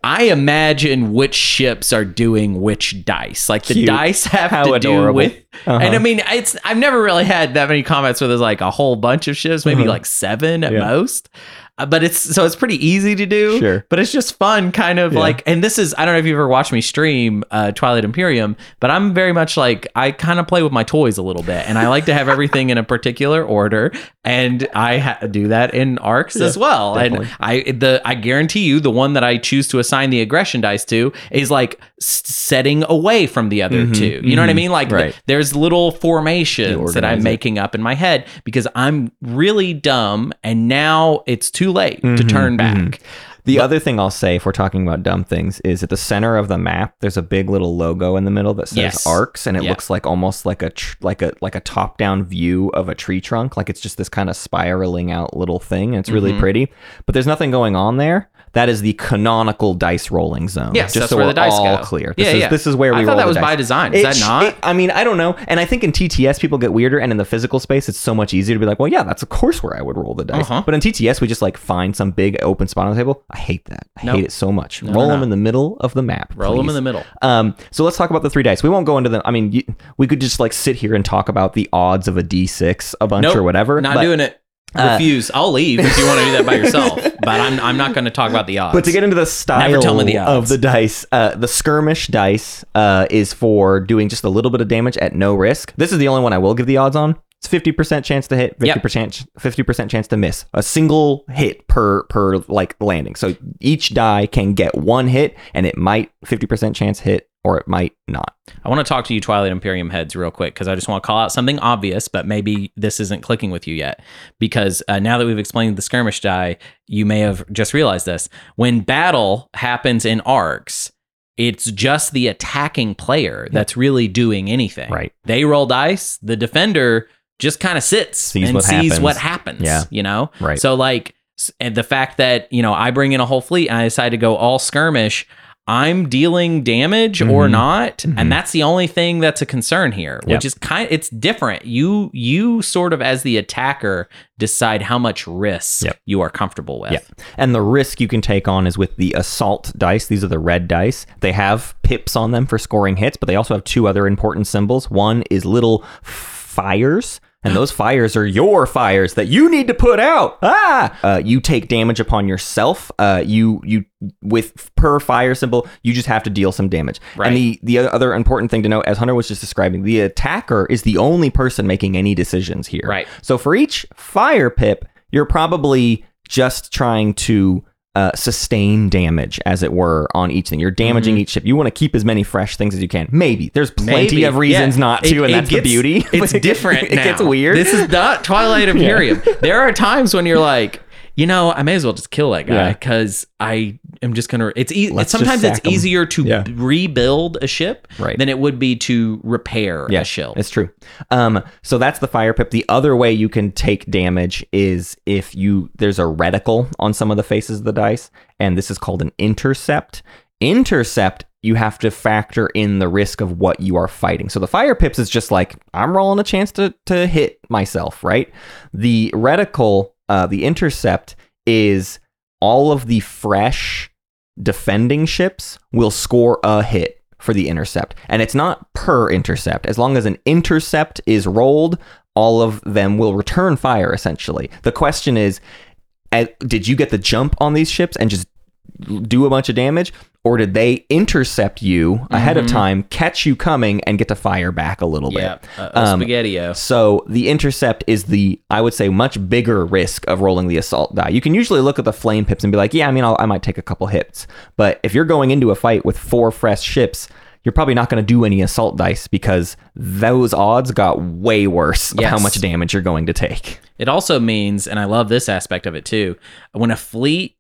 I imagine which ships are doing which dice. Like the Cute. dice have How to adorable. do with Uh-huh. and I mean, it's I've never really had that many comments where there's like a whole bunch of ships, maybe Uh-huh. like seven at Yeah. most. Uh, but it's so it's pretty easy to do. Sure. But it's just fun, kind of Yeah. like. And this is I don't know if you've ever watched me stream uh, Twilight Imperium, but I'm very much like I kind of play with my toys a little bit, and I like to have everything in a particular order, and I ha- do that in arcs as well. definitely. And I the I guarantee you the one that I choose to assign the aggression dice to is like setting away from the other Mhm, two. You know what I mhm. mean? Like the- there's little formations that I'm making up in my head because I'm really dumb and now it's too late to Mhm, turn back. mhm. The other thing I'll say, if we're talking about dumb things, is at the center of the map, there's a big little logo in the middle that says Yes. arcs, and it Yeah. looks like almost like a tr- like a like a top down view of a tree trunk, like it's just this kind of spiraling out little thing, and it's really Mhm. pretty. But there's nothing going on there. That is the canonical dice rolling zone. Yes, just so where we're the dice all go. clear. This Yeah, is yeah. this is where we I thought that was by design. Is It that not? it- I mean, I don't know. And I think in TTS, people get weirder. And in the physical space, it's so much easier to be like, well, yeah, that's of course where I would roll the dice. Uh-huh. But in TTS, we just like find some big open spot on the table. I hate that. I Nope. hate it so much. No, roll no, them no. in the middle of the map. Roll them in the middle. Um, so let's talk about the three dice. We won't go into them. I mean, you, we could just like sit here and talk about the odds of a D6 a bunch Nope, or whatever. Not doing it. Uh, Refuse. I'll leave if you want to do that by yourself. But I'm I'm not going to talk about the odds. But to get into the style the of the dice, uh, the skirmish dice uh, is for doing just a little bit of damage at no risk. This is the only one I will give the odds on. It's fifty percent chance to hit, fifty percent fifty percent chance to miss. A single hit per per like landing. So each die can get one hit, and it might fifty percent chance hit, or it might not. I want to talk to you, Twilight Imperium heads, real quick because I just want to call out something obvious, but maybe this isn't clicking with you yet. Because uh, now that we've explained the skirmish die, you may have just realized this. When battle happens in arcs, it's just the attacking player that's really doing anything. Right. They roll dice. The defender just kind of sits Sees and what sees happens. what happens. Yeah. You know. Right. So like, and the fact that you know I bring in a whole fleet and I decide to go all skirmish. I'm dealing damage or Mhm. not, Mhm. and that's the only thing that's a concern here, Yep. which is kind it's different. You you sort of as the attacker decide how much risk Yep. you are comfortable with. Yeah. And the risk you can take on is with the assault dice. These are the red dice. They have pips on them for scoring hits, but they also have two other important symbols. One is little fires. And those fires are your fires that you need to put out. Ah! Uh, you take damage upon yourself. Uh, you you with per fire symbol, you just have to deal some damage. Right. And the the other important thing to note, as Hunter was just describing, the attacker is the only person making any decisions here. Right. So for each fire pip, you're probably just trying to uh, sustain damage, as it were, on each thing. You're damaging each ship. You want to keep as many fresh things as you can. Maybe there's plenty Mm-hmm. Maybe. of reasons Yeah. not to, It- and that's gets- the beauty. It's But it gets- different. It now. gets weird. This is not Twilight Imperium. There are times when you're like, you know, I may as well just kill that guy Yeah. because I am just gonna. It's, e- it's sometimes it's easier to Yeah. rebuild a ship Right. than it would be to repair yeah, a ship. It's true. Um, so that's the fire pip. The other way you can take damage is if you there's a reticle on some of the faces of the dice, and this is called an intercept. Intercept, you have to factor in the risk of what you are fighting. So the fire pips is just like I'm rolling a chance to to hit myself, right? The reticle, uh, the intercept is all of the fresh defending ships will score a hit for the intercept. And it's not per intercept. As long as an intercept is rolled, all of them will return fire essentially. The question is did you get the jump on these ships and just do a bunch of damage or did they intercept you ahead of Mhm. time, catch you coming and get to fire back a little yeah, bit? uh, Um, spaghetti-o. So the intercept is the, I would say, much bigger risk of rolling the assault die. You can usually look at the flame pips and be like, yeah, I mean, I'll, I might take a couple hits. But if you're going into a fight with four fresh ships, you're probably not going to do any assault dice because those odds got way worse of how much damage you're going to take. It also means, and I love this aspect of it too, when a fleet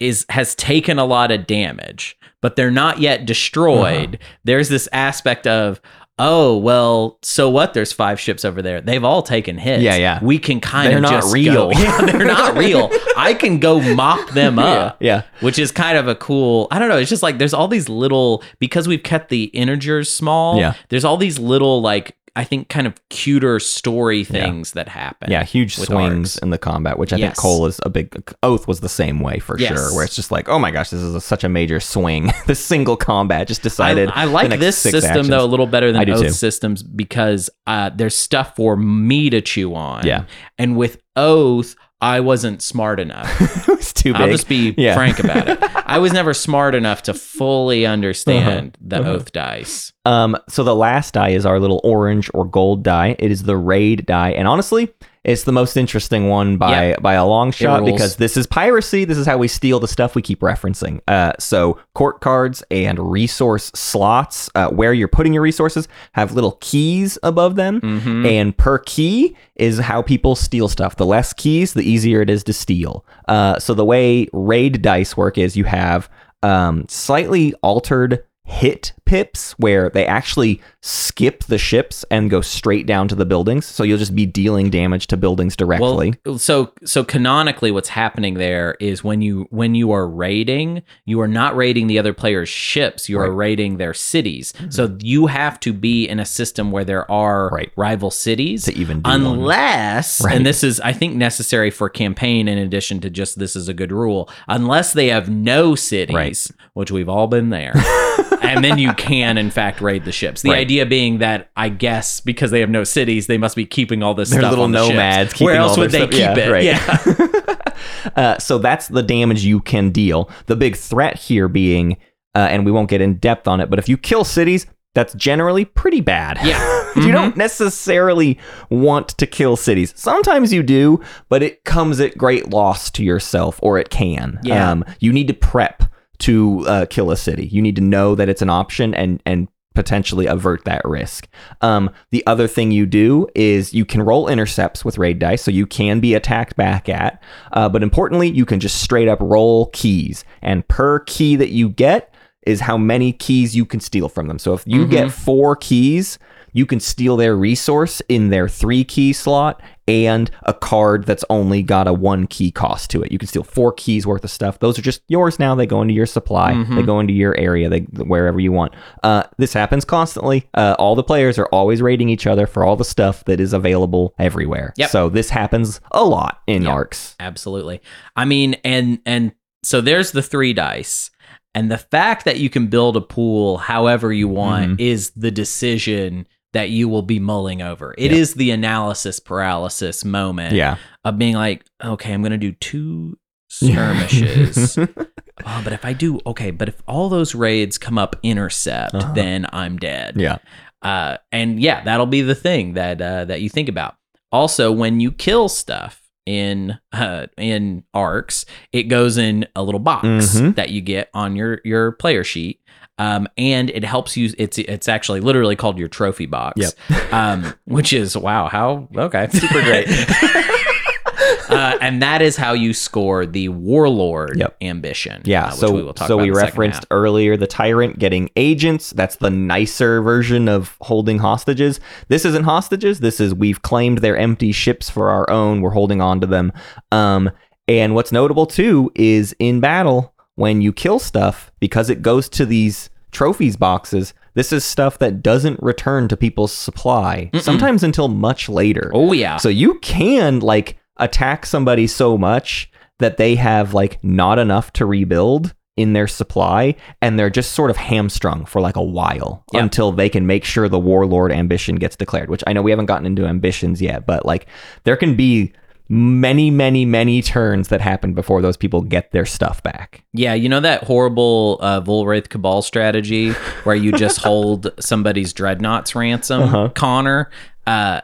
is has taken a lot of damage, but they're not yet destroyed, Uh-huh. there's this aspect of Oh well, so what? There's five ships over there. They've all taken hits. Yeah, yeah. We can kind They're of not just real. Go, yeah, they're not real. I can go mop them up. Yeah. which is kind of a cool i don't know it's just like there's all these little because we've kept the integers small Yeah. there's all these little like i think kind of cuter story things that happen Yeah, huge swings arcs. in the combat, which I Yes. think Cole is a big oath was the same way for Yes. sure. Where it's just like, oh my gosh, this is a, such a major swing. this single combat just decided. I the like this system actions. though a little better than oath too. systems because uh, there's stuff for me to chew on Yeah. and with oath i wasn't smart enough it was too big. i'll just be Yeah. frank about it i was never smart enough to fully understand the Uh-huh. oath dice Um, so the last die is our little orange or gold die. It is the raid die, and honestly, it's the most interesting one by by a long shot because this is piracy. This is how we steal the stuff we keep referencing. Uh, so court cards and resource slots, uh, where you're putting your resources, have little keys above them, Mhm. and per key is how people steal stuff. The less keys, the easier it is to steal. Uh, so the way raid dice work is you have um, slightly altered hit pips where they actually skip the ships and go straight down to the buildings. So you'll just be dealing damage to buildings directly. Well, so so canonically, what's happening there is when you when you are raiding, you are not raiding the other player's ships. You are Right. Mm-hmm. raiding their cities. So you have to be in a system where there are Right. rival cities, To even unless Right. and this is I think necessary for campaign in addition to just this is a good rule. Unless they have no cities, which we've all been there. and then you can in fact raid the ships. The Right. idea being that I guess because they have no cities, they must be keeping all this They're stuff little on the ships. nomads Where else would they stuff- keep yeah, it? right. Yeah. Uh, so that's the damage you can deal. The big threat here being, uh, and we won't get in depth on it, but if you kill cities, that's generally pretty bad. Yeah. you Mhm. don't necessarily want to kill cities. Sometimes you do, but it comes at great loss to yourself, or it can. Yeah. Um, you need to prep to uh, kill a city. You need to know that it's an option and and potentially avert that risk. Um, the other thing you do is you can roll intercepts with raid dice, so you can be attacked back at. Uh, but importantly, you can just straight up roll keys, and per key that you get is how many keys you can steal from them. So if you Mhm. get four keys, you can steal their resource in their three key slot and a card that's only got a one key cost to it. You can steal four keys worth of stuff. Those are just yours now. They go into your supply. They go into your area. They wherever you want. Uh, this happens constantly. Uh, all the players are always raiding each other for all the stuff that is available everywhere. Yep. So this happens a lot in arcs. Absolutely. I mean, and and so there's the three dice. And the fact that you can build a pool however you want Mm-hmm. is the decision that you will be mulling over. It is the analysis paralysis moment Yeah. of being like, okay, I'm going to do two skirmishes. oh, but if I do, okay, but if all those raids come up intercept, Uh-huh. then I'm dead. yeah. Uh, and yeah, that'll be the thing that uh, that you think about. Also, when you kill stuff in uh, in arcs, it goes in a little box Mhm. that you get on your your player sheet. Um, and it helps you. It's it's actually literally called your trophy box. Yep. Um, which is wow, how okay, super great. uh, and that is how you score the warlord Yep. ambition. Yeah, uh, which so we will talk so about we in the second referenced earlier the tyrant getting agents. That's the nicer version of holding hostages. This isn't hostages. This is we've claimed their empty ships for our own. We're holding on to them. Um, and what's notable too is in battle when you kill stuff because it goes to these trophies boxes. This is stuff that doesn't return to people's supply sometimes until much later. Oh yeah. So you can like attack somebody so much that they have like not enough to rebuild in their supply and they're just sort of hamstrung for like a while Yep. until they can make sure the warlord ambition gets declared, which I know we haven't gotten into ambitions yet, but like there can be many many many turns that happen before those people get their stuff back. Yeah, you know that horrible uh, Vuil'raith Cabal strategy where you just hold somebody's dreadnoughts ransom, Uh-huh. Connor. Uh,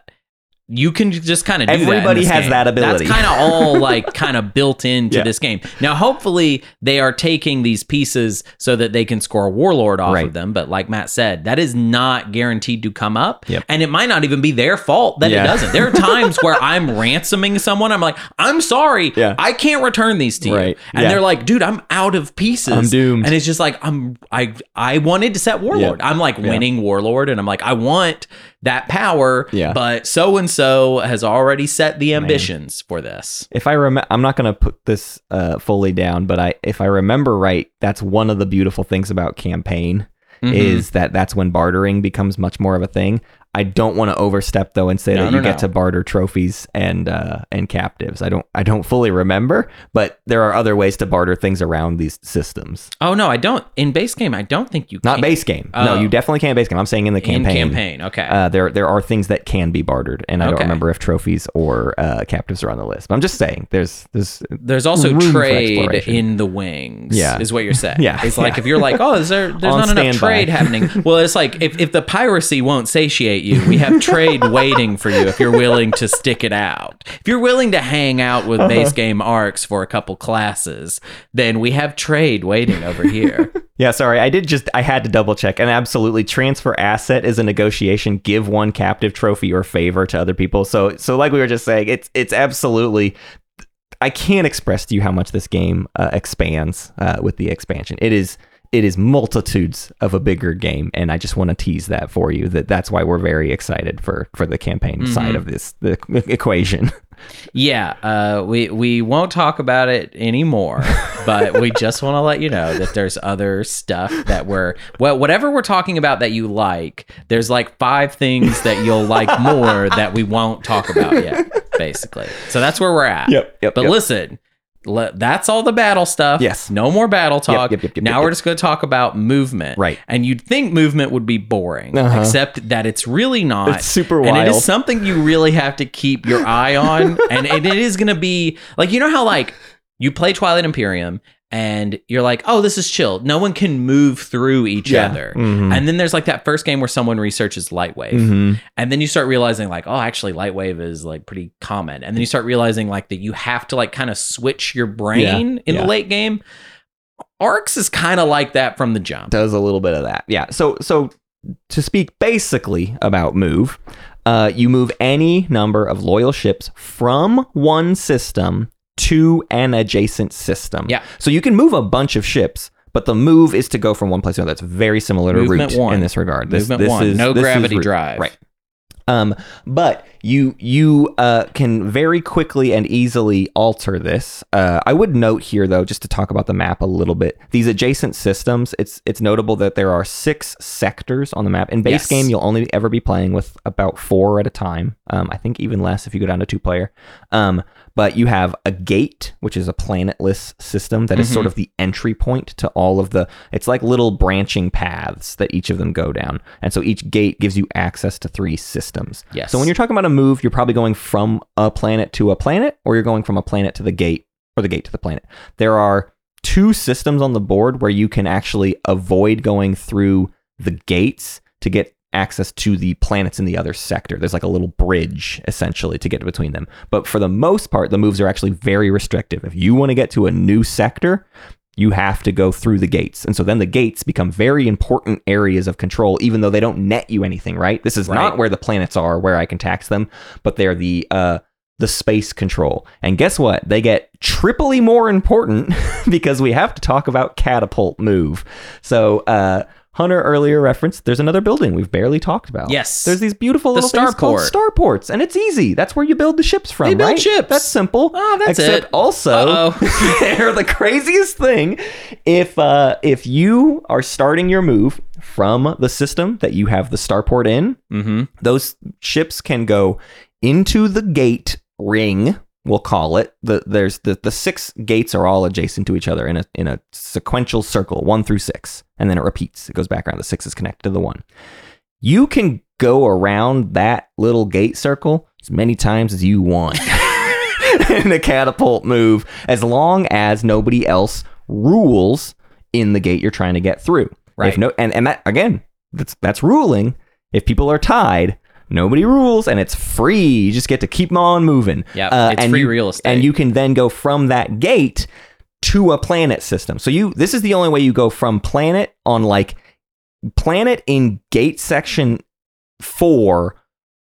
you can just kind of do that. Everybody this has game. that ability. That's kind of all like kind of built into Yeah. this game. Now, hopefully, they are taking these pieces so that they can score warlord off Right. of them. But like Matt said, that is not guaranteed to come up, Yep. and it might not even be their fault that Yeah. it doesn't. There are times where I'm ransoming someone. I'm like, I'm sorry, Yeah. I can't return these to you, and they're like, dude, I'm out of pieces. I'm doomed. And it's just like I'm I I wanted to set warlord. I'm like winning warlord and I'm like I want that power, Yeah. but so and so has already set the ambitions for this. If I remember, I'm not going to put this uh, fully down, but I, if I remember right, that's one of the beautiful things about campaign Mhm. is that that's when bartering becomes much more of a thing. I don't want to overstep though and say No, that no, you get to barter trophies and uh, and captives. I don't I don't fully remember, but there are other ways to barter things around these systems. Oh no, I don't in base game I don't think you Not can. base game. Oh. No, you definitely can't base game. I'm saying in the campaign. in campaign. Okay. Uh, there there are things that can be bartered, and I don't remember if trophies or uh, captives are on the list. But I'm just saying, there's there's there's also trade in the wings. Yeah. is what you're saying. Yeah, it's like yeah. if you're like, oh, is there? There's not enough trade happening. Well, it's like if, if the piracy won't satiate you, we have trade waiting for you if you're willing to stick it out. If you're willing to hang out with base game arcs for a couple classes, then we have trade waiting over here. Yeah, sorry. I did just I had to double check. And absolutely transfer asset is a negotiation. Give one captive trophy or favor to other people. So so like we were just saying, it's it's absolutely I can't express to you how much this game uh, expands uh, with the expansion. It is it is multitudes of a bigger game and I just want to tease that for you that that's why we're very excited for for the campaign side of this the equation. Yeah, uh, we we won't talk about it anymore, but we just want to let you know that there's other stuff that we're well, whatever we're talking about that you like. There's like five things that you'll like more that we won't talk about yet, basically. So that's where we're at. Yep, yep, But yep. listen. Le- That's all the battle stuff. Yes. No more battle talk. yep, yep, yep, now we're just going to talk about movement. Right. And you'd think movement would be boring, Uh-huh. except that it's really not. It's super wild. And it is something you really have to keep your eye on. and it, it is going to be like, you know how, like, you play Twilight Imperium and you're like, oh, this is chill. No one can move through each Yeah. other. Mhm. And then there's like that first game where someone researches Lightwave. Mhm. And then you start realizing, like, oh, actually, Lightwave is like pretty common. And then you start realizing, like, that you have to like kind of switch your brain in yeah. the late game. Arcs is kind of like that from the jump. does a little bit of that. Yeah. So so to speak basically about move, uh, you move any number of loyal ships from one system to an adjacent system. Yeah. So you can move a bunch of ships. But the move is to go from one place to another. That's very similar to Movement root one. in this regard. This, Movement this one. is No this is gravity Root. drive. Right. Um, but you you uh, can very quickly and easily alter this. Uh, I would note here, though, just to talk about the map a little bit. These adjacent systems. It's it's notable that there are six sectors on the map. In base Yes. game, you'll only ever be playing with about four at a time. Um, I think even less if you go down to two player. Um, but you have a gate, which is a planetless system that is Mm-hmm. sort of the entry point to all of the. It's like little branching paths that each of them go down, and so each gate gives you access to three systems. Yes. So when you're talking about a move, you're probably going from a planet to a planet, or you're going from a planet to the gate, or the gate to the planet. There are two systems on the board where you can actually avoid going through the gates to get access to the planets in the other sector. There's like a little bridge essentially to get between them. But for the most part, the moves are actually very restrictive. If you want to get to a new sector, you have to go through the gates. And so then the gates become very important areas of control, even though they don't net you anything, right? This is Right. not where the planets are, where I can tax them, but they're the uh the space control. And guess what? They get triply more important because we have to talk about catapult move. So uh Hunter earlier referenced there's another building we've barely talked about. Yes. There's these beautiful The little things called starports, and it's easy. That's where you build the ships from, They build right? ships. That's simple. Oh, that's Except it. also they're the craziest thing. If uh, if you are starting your move from the system that you have the starport in, Mm-hmm. those ships can go into the gate ring. We'll call it the there's the the six gates are all adjacent to each other in a in a sequential circle, one through six, and then it repeats. It goes back around. The six is connected to the one. You can go around that little gate circle as many times as you want in the catapult move, as long as nobody else rules in the gate you're trying to get through. Right. If no, and and that again, that's that's ruling. If people are tied, nobody rules, and it's free. You just get to keep on moving. Uh, it's and free you- real estate. and you can then go from that gate to a planet system. So you, this is the only way you go from planet on like planet in gate section four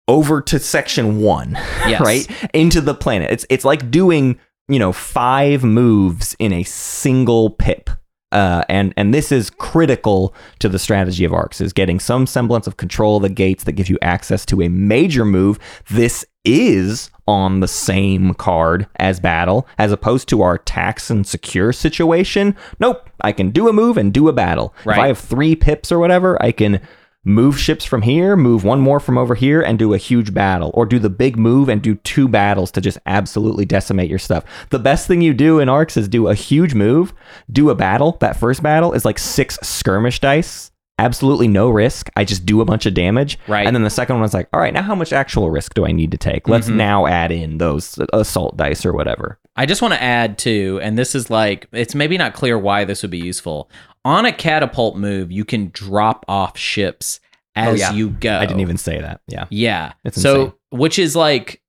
over to section one Yes. right into the planet it's it's like doing you know five moves in a single pip uh, and and this is critical to the strategy of arcs is getting some semblance of control of the gates that gives you access to a major move. This is on the same card as battle as opposed to our tax and secure situation. Nope i can do a move and do a battle. If i have three pips or whatever i can move ships from here, move one more from over here, and do a huge battle, or do the big move and do two battles to just absolutely decimate your stuff. The best thing you do in arcs is do a huge move, do a battle. That first battle is like six skirmish dice. Absolutely no risk. I just do a bunch of damage. Right. And then the second one's like, all right, now how much actual risk do I need to take? Let's Mhm. now add in those assault dice or whatever. I just want to add too, and this is like it's maybe not clear why this would be useful. On a catapult move, you can drop off ships as Oh, yeah. you go. I didn't even say that. Yeah. Yeah. It's so insane. which is like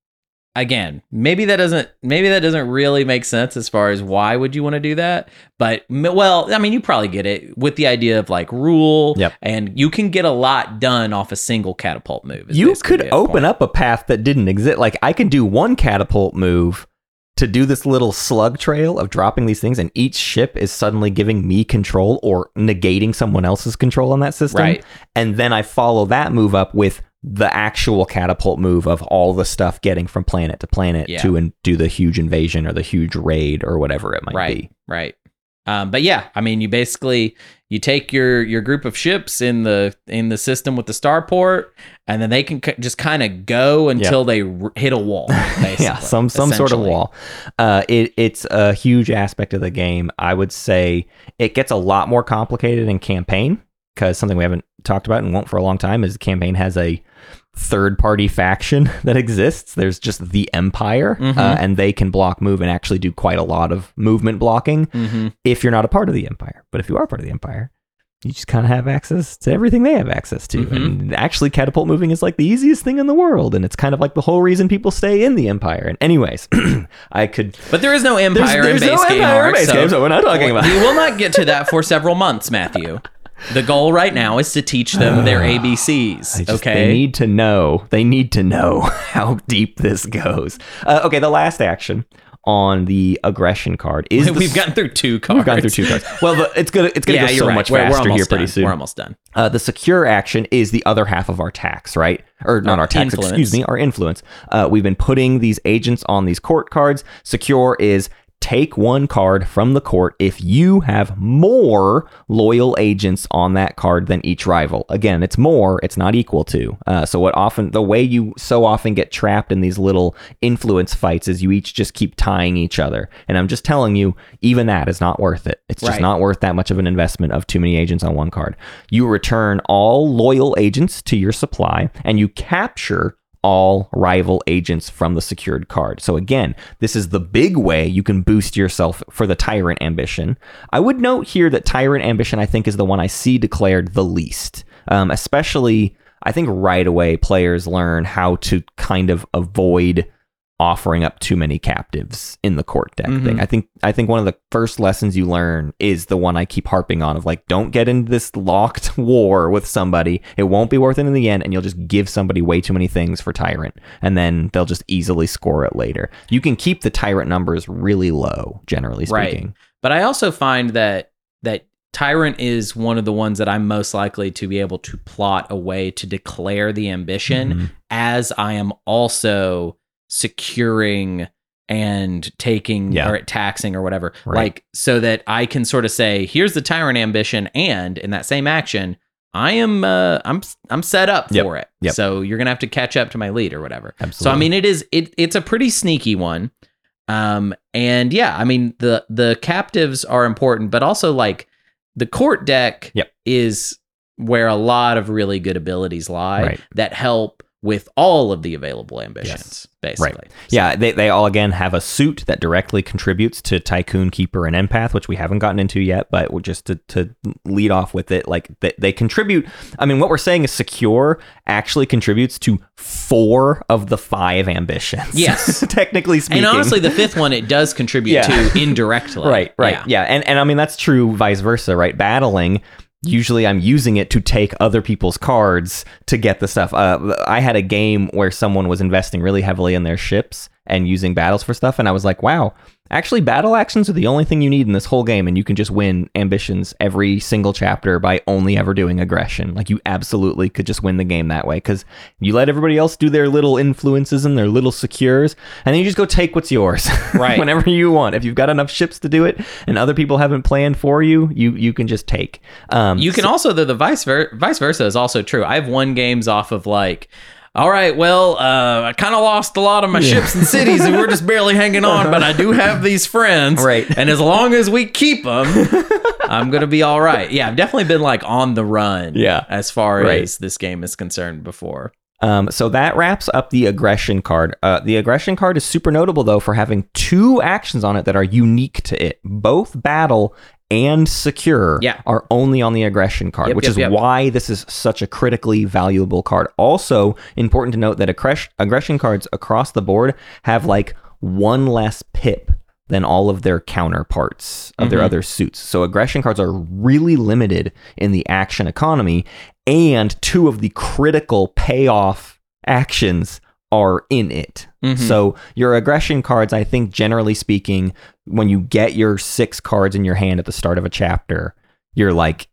again, maybe that doesn't maybe that doesn't really make sense as far as why would you want to do that? But well, I mean, you probably get it with the idea of like rule Yep. and you can get a lot done off a single catapult move. you could open point. up a path that didn't exist. Like I can do one catapult move to do this little slug trail of dropping these things, and each ship is suddenly giving me control or negating someone else's control on that system. Right. And then I follow that move up with the actual catapult move of all the stuff getting from planet to planet Yeah. to and do the huge invasion or the huge raid or whatever it might right be. right um, but yeah i mean you basically you take your your group of ships in the in the system with the starport and then they can k- just kind of go until they r- hit a wall basically, yeah, some some sort of wall. Uh, it it's a huge aspect of the game. I would say it gets a lot more complicated in campaign because something we haven't talked about and won't for a long time is the campaign has a third party faction that exists. There's just the Empire, Mhm. uh, and they can block move and actually do quite a lot of movement blocking Mhm. if you're not a part of the Empire. But if you are part of the Empire. You just kind of have access to everything they have access to. Mhm. And actually, catapult moving is like the easiest thing in the world. And it's kind of like the whole reason people stay in the Empire. And, anyways, I could. but there is no empire there's in base no game Empire in base so game, so we're not talking about we will not get to that for several months matthew the goal right now is to teach them their abcs just, okay They need to know. They need to know how deep this goes. Uh, okay, the last action on the aggression card is We've gotten through two cards. we've gone through two cards. Well, the, it's gonna it's gonna Yeah, go so right. much We're- we're faster here almost pretty done. soon. We're almost done. Uh, the secure action is the other half of our tax, right? Or not Our our tax, excuse me, our influence. Uh, we've been putting these agents on these court cards. Secure is take one card from the court if you have more loyal agents on that card than each rival. Again, it's more, it's not equal to. Uh, so what often the way you so often get trapped in these little influence fights is you each just keep tying each other. And I'm just telling you, even that is not worth it. It's just Right. not worth that much of an investment of too many agents on one card. You return all loyal agents to your supply and you capture all rival agents from the secured card. So again, this is the big way you can boost yourself for the Tyrant ambition. I would note here that Tyrant ambition I think is the one I see declared the least. Um, especially I think right away players learn how to kind of avoid offering up too many captives in the court deck thing. I think I think one of the first lessons you learn is the one I keep harping on of like don't get into this locked war with somebody. It won't be worth it in the end and you'll just give somebody way too many things for tyrant and then they'll just easily score it later. You can keep the tyrant numbers really low generally Right. speaking. But I also find that that Tyrant is one of the ones that I'm most likely to be able to plot a way to declare the ambition Mhm. as I am also securing and taking Yeah. or taxing or whatever. Right. Like so that I can sort of say, here's the tyrant ambition, and in that same action, I am uh I'm I'm set up Yep. for it. Yep. So you're gonna have to catch up to my lead or whatever. So I mean it is it it's a pretty sneaky one. Um and yeah, I mean the the captives are important, but also like the court deck Yep. is where a lot of really good abilities lie Right. that help with all of the available ambitions, basically. Yeah, they, they all again have a suit that directly contributes to Tycoon, Keeper, and Empath, which we haven't gotten into yet, but just to, to lead off with it, like they, they contribute. I mean, what we're saying is secure actually contributes to four of the five ambitions. Yes. technically speaking. And honestly, the fifth one it does contribute Yeah. to indirectly. right, right, Yeah. yeah. and and I mean that's true vice versa, right? Battling. Usually, I'm using it to take other people's cards to get the stuff. Uh, I had a game where someone was investing really heavily in their ships and using battles for stuff, and I was like, "Wow, actually, battle actions are the only thing you need in this whole game, and you can just win ambitions every single chapter by only ever doing aggression. Like, you absolutely could just win the game that way because you let everybody else do their little influences and their little secures, and then you just go take what's yours, Right. whenever you want. If you've got enough ships to do it, and other people haven't planned for you, you you can just take. Um, You can also though the vice ver- vice versa is also true. I've won games off of like all right, well, uh, I kind of lost a lot of my ships and cities, and we're just barely hanging on. But I do have these friends, Right. And as long as we keep them, I'm gonna be all right. Yeah, I've definitely been like on the run. Yeah. as far Right. as this game is concerned before. Um, so that wraps up the aggression card. Uh, the aggression card is super notable though for having two actions on it that are unique to it. Both battle and secure Yeah. are only on the aggression card, Yep, which yep, is yep. why this is such a critically valuable card. Also, important to note that aggress- aggression cards across the board have like one less pip than all of their counterparts of their Mhm. other suits. So aggression cards are really limited in the action economy, and two of the critical payoff actions are in it. Mhm. So your aggression cards, I think generally speaking, when you get your six cards in your hand at the start of a chapter, you're like,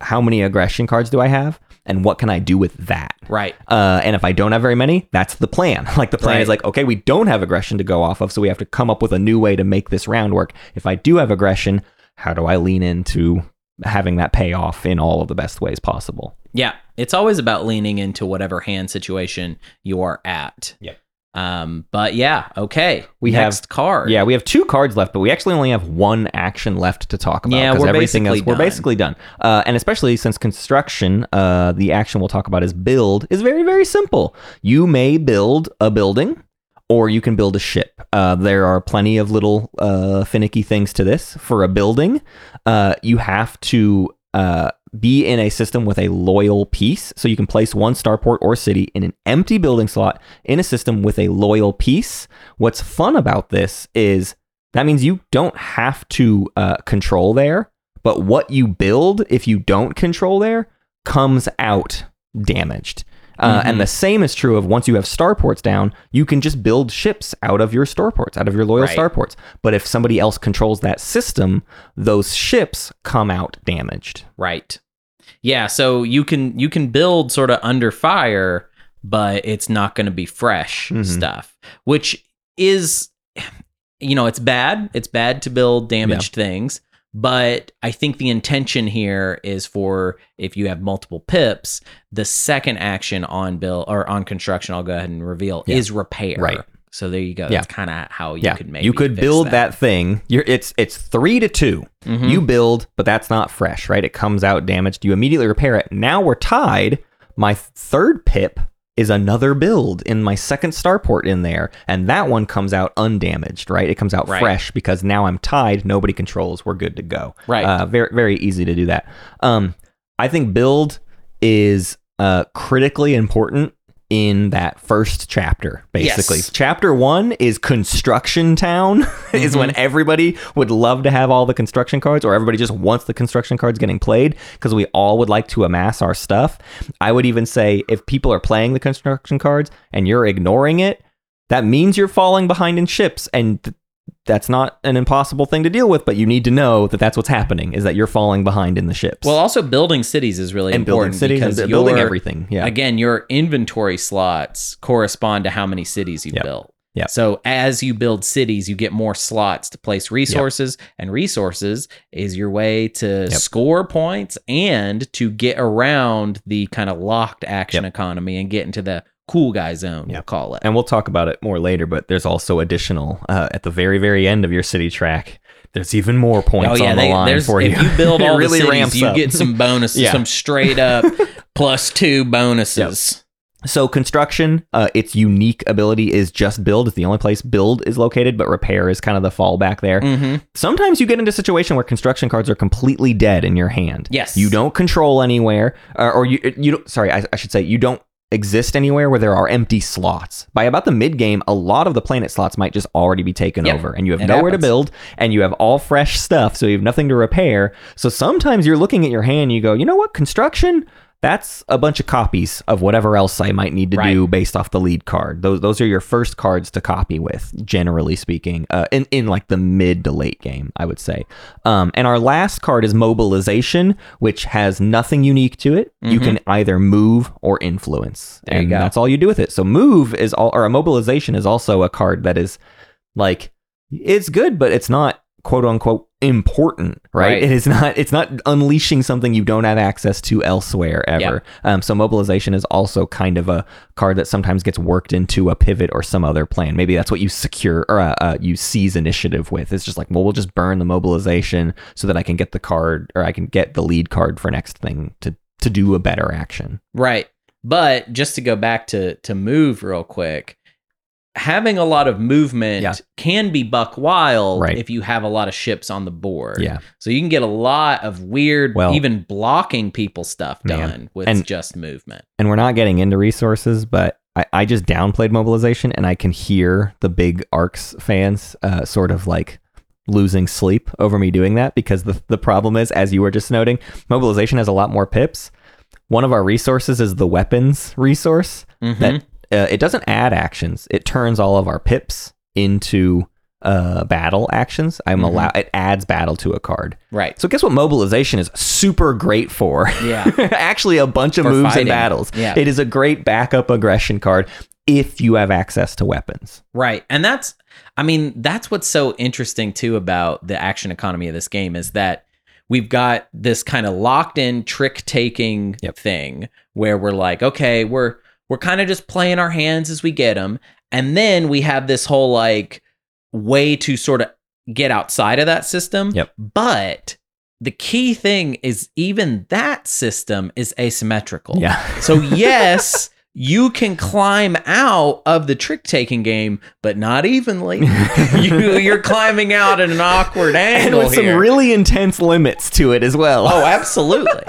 how many aggression cards do I have? And what can I do with that? Right. Uh, and if I don't have very many, that's the plan. Like the plan Right. is like, okay, we don't have aggression to go off of, so we have to come up with a new way to make this round work. If I do have aggression, how do I lean into having that pay off in all of the best ways possible? Yeah, it's always about leaning into whatever hand situation you are at. Yep. Um, but yeah, okay. We Next have- card. Yeah, we have two cards left, but we actually only have one action left to talk about. Yeah, we're everything basically else we're done. basically done. Uh, and especially since construction, uh, the action we'll talk about is build is very very simple. You may build a building, or you can build a ship. Uh, there are plenty of little uh, finicky things to this. For a building, uh, you have to uh, be in a system with a loyal piece. So you can place one starport or city in an empty building slot in a system with a loyal piece. What's fun about this is that means you don't have to uh, control there, but what you build if you don't control there comes out damaged. Uh, Mhm. And the same is true of once you have starports down, you can just build ships out of your starports, out of your loyal Right. starports. But if somebody else controls that system, those ships come out damaged. Right. Yeah, so you can you can build sort of under fire, but it's not going to be fresh Mhm. stuff, which is you know, it's bad. It's bad to build damaged things, but I think the intention here is for if you have multiple pips, the second action on bill or on construction, I'll go ahead and reveal Yeah. is repair. Right. So there you go. Yeah. That's kind of how you yeah, could make. you could build that, thing. You're, it's it's three to 2 Mhm. You build, but that's not fresh, right? It comes out damaged. You immediately repair it. Now we're tied. My third pip is another build in my second starport in there, and that one comes out undamaged, right? It comes out Right. fresh because now I'm tied. Nobody controls. We're good to go. Right. Uh, very very easy to do that. Um, I think build is uh critically important in that first chapter basically. Yes. chapter one is construction town is mm-hmm. when everybody would love to have all the construction cards or everybody just wants the construction cards getting played because we all would like to amass our stuff. I would even say if people are playing the construction cards and you're ignoring it that means you're falling behind in ships and th- that's not an impossible thing to deal with but you need to know that that's what's happening is that you're falling behind in the ships Well, also building cities is really and building important cities and because bu- building your- everything yeah Again, your inventory slots correspond to how many cities you've Yep. built. Yep. So as you build cities, you get more slots to place resources, and resources is your way to Yep. score points and to get around the kind of locked action Yep. economy and get into the cool guy zone. We'll call it. and we'll talk about it more later but there's also additional uh, at the very very end of your city track there's even more points on the Oh, they- line there's- for you if you build all really the ramps cities, you up. get some bonuses, Yeah. some straight up plus two bonuses. So construction, uh, its unique ability is just build. It's the only place build is located, but repair is kind of the fallback there. hmm Sometimes you get into a situation where construction cards are completely dead in your hand. Yes. you don't control anywhere, or, or you you don't. Sorry, I, I should say you don't exist anywhere where there are empty slots. By about the mid game, a lot of the planet slots might just already be taken Yep. over, and you have It nowhere happens. to build, and you have all fresh stuff, so you have nothing to repair. So sometimes you're looking at your hand, and you go, you know what, construction. That's a bunch of copies of whatever else I might need to Right. do based off the lead card. Those those are your first cards to copy with, generally speaking, uh, in in like the mid to late game, I would say. Um, and our last card is mobilization, which has nothing unique to it. You Mhm. can either move or influence, There you and that's all you do with it. So move is all, or a mobilization is also a card that is like it's good, but it's not quote unquote important, right? Right. It is not. It's not unleashing something you don't have access to elsewhere ever. Um, so mobilization is also kind of a card that sometimes gets worked into a pivot or some other plan. Maybe that's what you secure or uh, uh, you seize initiative with. It's just like, well, we'll just burn the mobilization so that I can get the card or I can get the lead card for next thing to to do a better action. Right. But just to go back to to move real quick, having a lot of movement Yeah. can be buck wild Right. if you have a lot of ships on the board. Yeah. So you can get a lot of weird, Well- even blocking people stuff Man. done with And- just movement. and we're not getting into resources, but I, I just downplayed mobilization and I can hear the big ARCs fans uh, sort of like losing sleep over me doing that because the, the problem is, as you were just noting, mobilization has a lot more pips. One of our resources is the weapons resource Mhm. that uh, it doesn't add actions. It turns all of our pips into uh, battle actions. I'm Mhm. allowed. It adds battle to a card. right. So guess what? Mobilization is super great for. Yeah. Actually, a bunch of For moves fighting. and battles. Yeah. It is a great backup aggression card if you have access to weapons. Right. And that's I mean, that's what's so interesting too about the action economy of this game is that we've got this kind of locked in trick taking Yep. thing where we're like, okay, we're we're kind of just playing our hands as we get them. And then we have this whole like way to sort of get outside of that system. Yep. But the key thing is even that system is asymmetrical. Yeah. So yes, you can climb out of the trick taking game, but not evenly. you, you're climbing out at an awkward and angle with some here. really intense limits to it as well. oh, absolutely.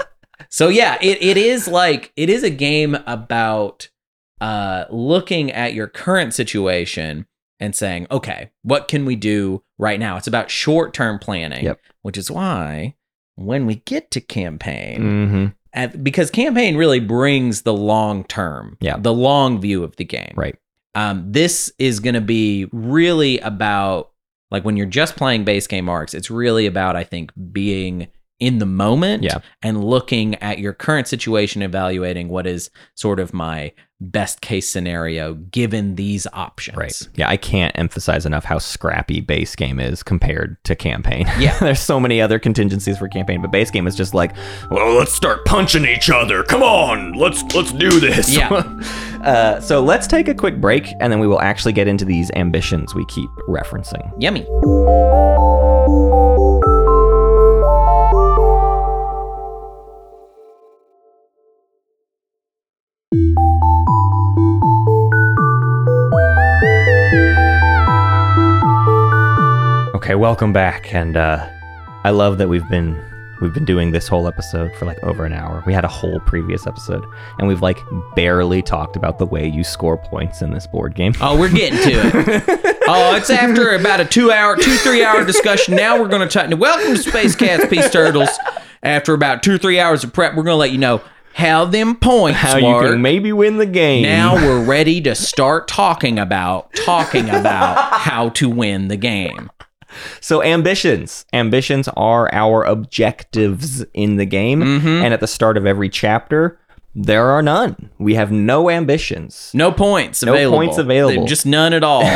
So yeah, it, it is like it is a game about uh looking at your current situation and saying, okay, what can we do right now? It's about short term planning, Yep. which is why when we get to campaign, hmm at, because campaign really brings the long term, Yeah. the long view of the game. Right. Um, this is going to be really about like when you're just playing base game arcs. It's really about I think being in the moment Yeah. and looking at your current situation, evaluating what is sort of my best case scenario given these options. Right. Yeah, I can't emphasize enough how scrappy base game is compared to campaign. Yeah. There's so many other contingencies for campaign, but base game is just like, well, let's start punching each other. Come on, let's let's do this. Yeah. uh, so let's take a quick break, and then we will actually get into these ambitions we keep referencing. Yummy. Welcome back, and uh, I love that we've been we've been doing this whole episode for like over an hour. We had a whole previous episode, and we've like barely talked about the way you score points in this board game. Oh, we're getting to it. oh, it's after about a two hour, two, three hour discussion. Now we're going to tighten it. Welcome to Space Cats, Peace Turtles. After about two, three hours of prep, we're going to let you know how them points How you work. can maybe win the game. now we're ready to start talking about talking about how to win the game. So ambitions. Ambitions are our objectives in the game. Mm-hmm. And at the start of every chapter, there are none. We have no ambitions. No points No available. points available. Just none at all.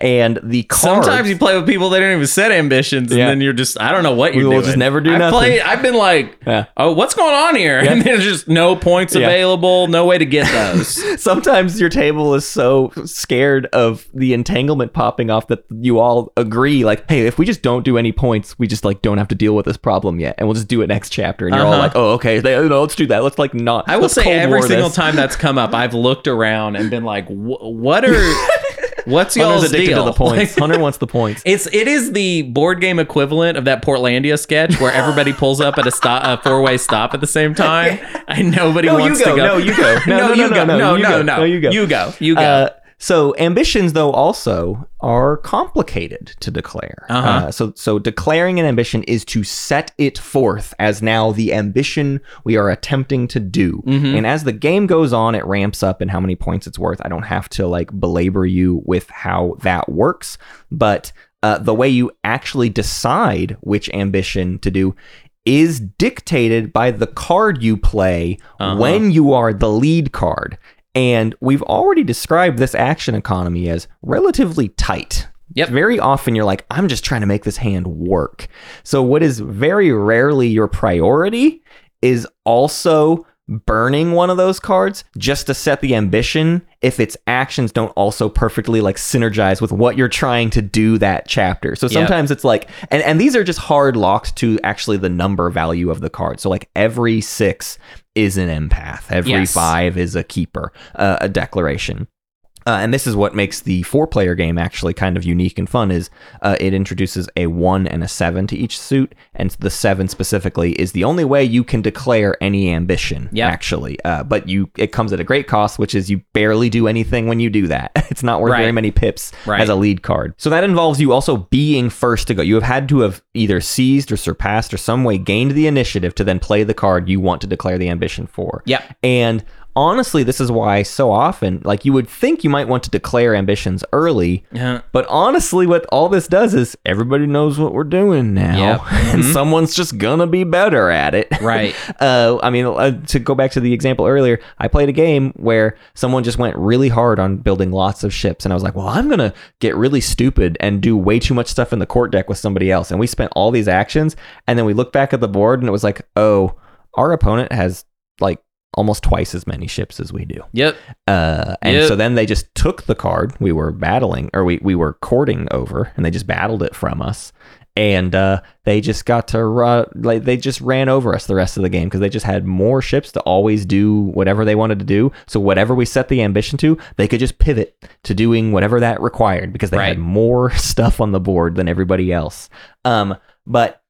And the cards Sometimes you play with people that don't even set ambitions, and Yeah. then you're just I don't know what you're will doing. just never do I've nothing. Played, I've been like, Yeah. oh, what's going on here? And there's just no points Yeah. available, no way to get those. sometimes your table is so scared of the entanglement popping off that you all agree like hey if we just don't do any points we just like don't have to deal with this problem yet and we'll just do it next chapter and you're all Uh-huh. like oh okay they, no, let's do that let's like not I will say Cold every War single this. time that's come up, I've looked around and been like, what are, what's y'all's Hunter's addicted deal? to the points Like, Hunter wants the points It's it is the board game equivalent of that Portlandia sketch where everybody pulls up at a stop a four way stop at the same time and nobody No, you wants go. to go. No, you go. No, no, you no, go. no, No, you no, go. no. No, you go. You go. You go. Uh, so ambitions, though, also are complicated to declare. Uh-huh. Uh, so, so declaring an ambition is to set it forth as now the ambition we are attempting to do. Mm-hmm. And as the game goes on, it ramps up in how many points it's worth. I don't have to like belabor you with how that works, but uh, the way you actually decide which ambition to do is dictated by the card you play Uh-huh. when you are the lead card. And we've already described this action economy as relatively tight. Yep. Very often you're like, I'm just trying to make this hand work. So, what is very rarely your priority is also burning one of those cards just to set the ambition if its actions don't also perfectly like synergize with what you're trying to do that chapter. So Yep. sometimes it's like and, and these are just hard locked to actually the number value of the card. So like every six is an empath, every Yes. five is a keeper, uh, a declaration. Uh, and this is what makes the four-player game actually kind of unique and fun. Is uh, it introduces a one and a seven to each suit, and the seven specifically is the only way you can declare any ambition. Yep. actually, uh, but you it comes at a great cost, which is you barely do anything when you do that. It's not worth very many pips Right. as a lead card. So that involves you also being first to go. You have had to have either seized or surpassed or some way gained the initiative to then play the card you want to declare the ambition for. Yeah, And honestly, this is why so often, like you would think you might want to declare ambitions early, Yeah. but honestly, what all this does is everybody knows what we're doing now, Yep. and someone's just gonna be better at it. Right. Uh, I mean, uh, to go back to the example earlier, I played a game where someone just went really hard on building lots of ships, and I was like, "Well, I'm gonna get really stupid and do way too much stuff in the court deck with somebody else." And we spent all these actions, and then we looked back at the board, and it was like, "Oh, our opponent has like." Almost twice as many ships as we do. Yep. Uh, and Yep. so then they just took the card we were battling, or we, we were courting over, and they just battled it from us. And uh, they just got to run, like they just ran over us the rest of the game because they just had more ships to always do whatever they wanted to do. So whatever we set the ambition to, they could just pivot to doing whatever that required because they Right. had more stuff on the board than everybody else. Um, but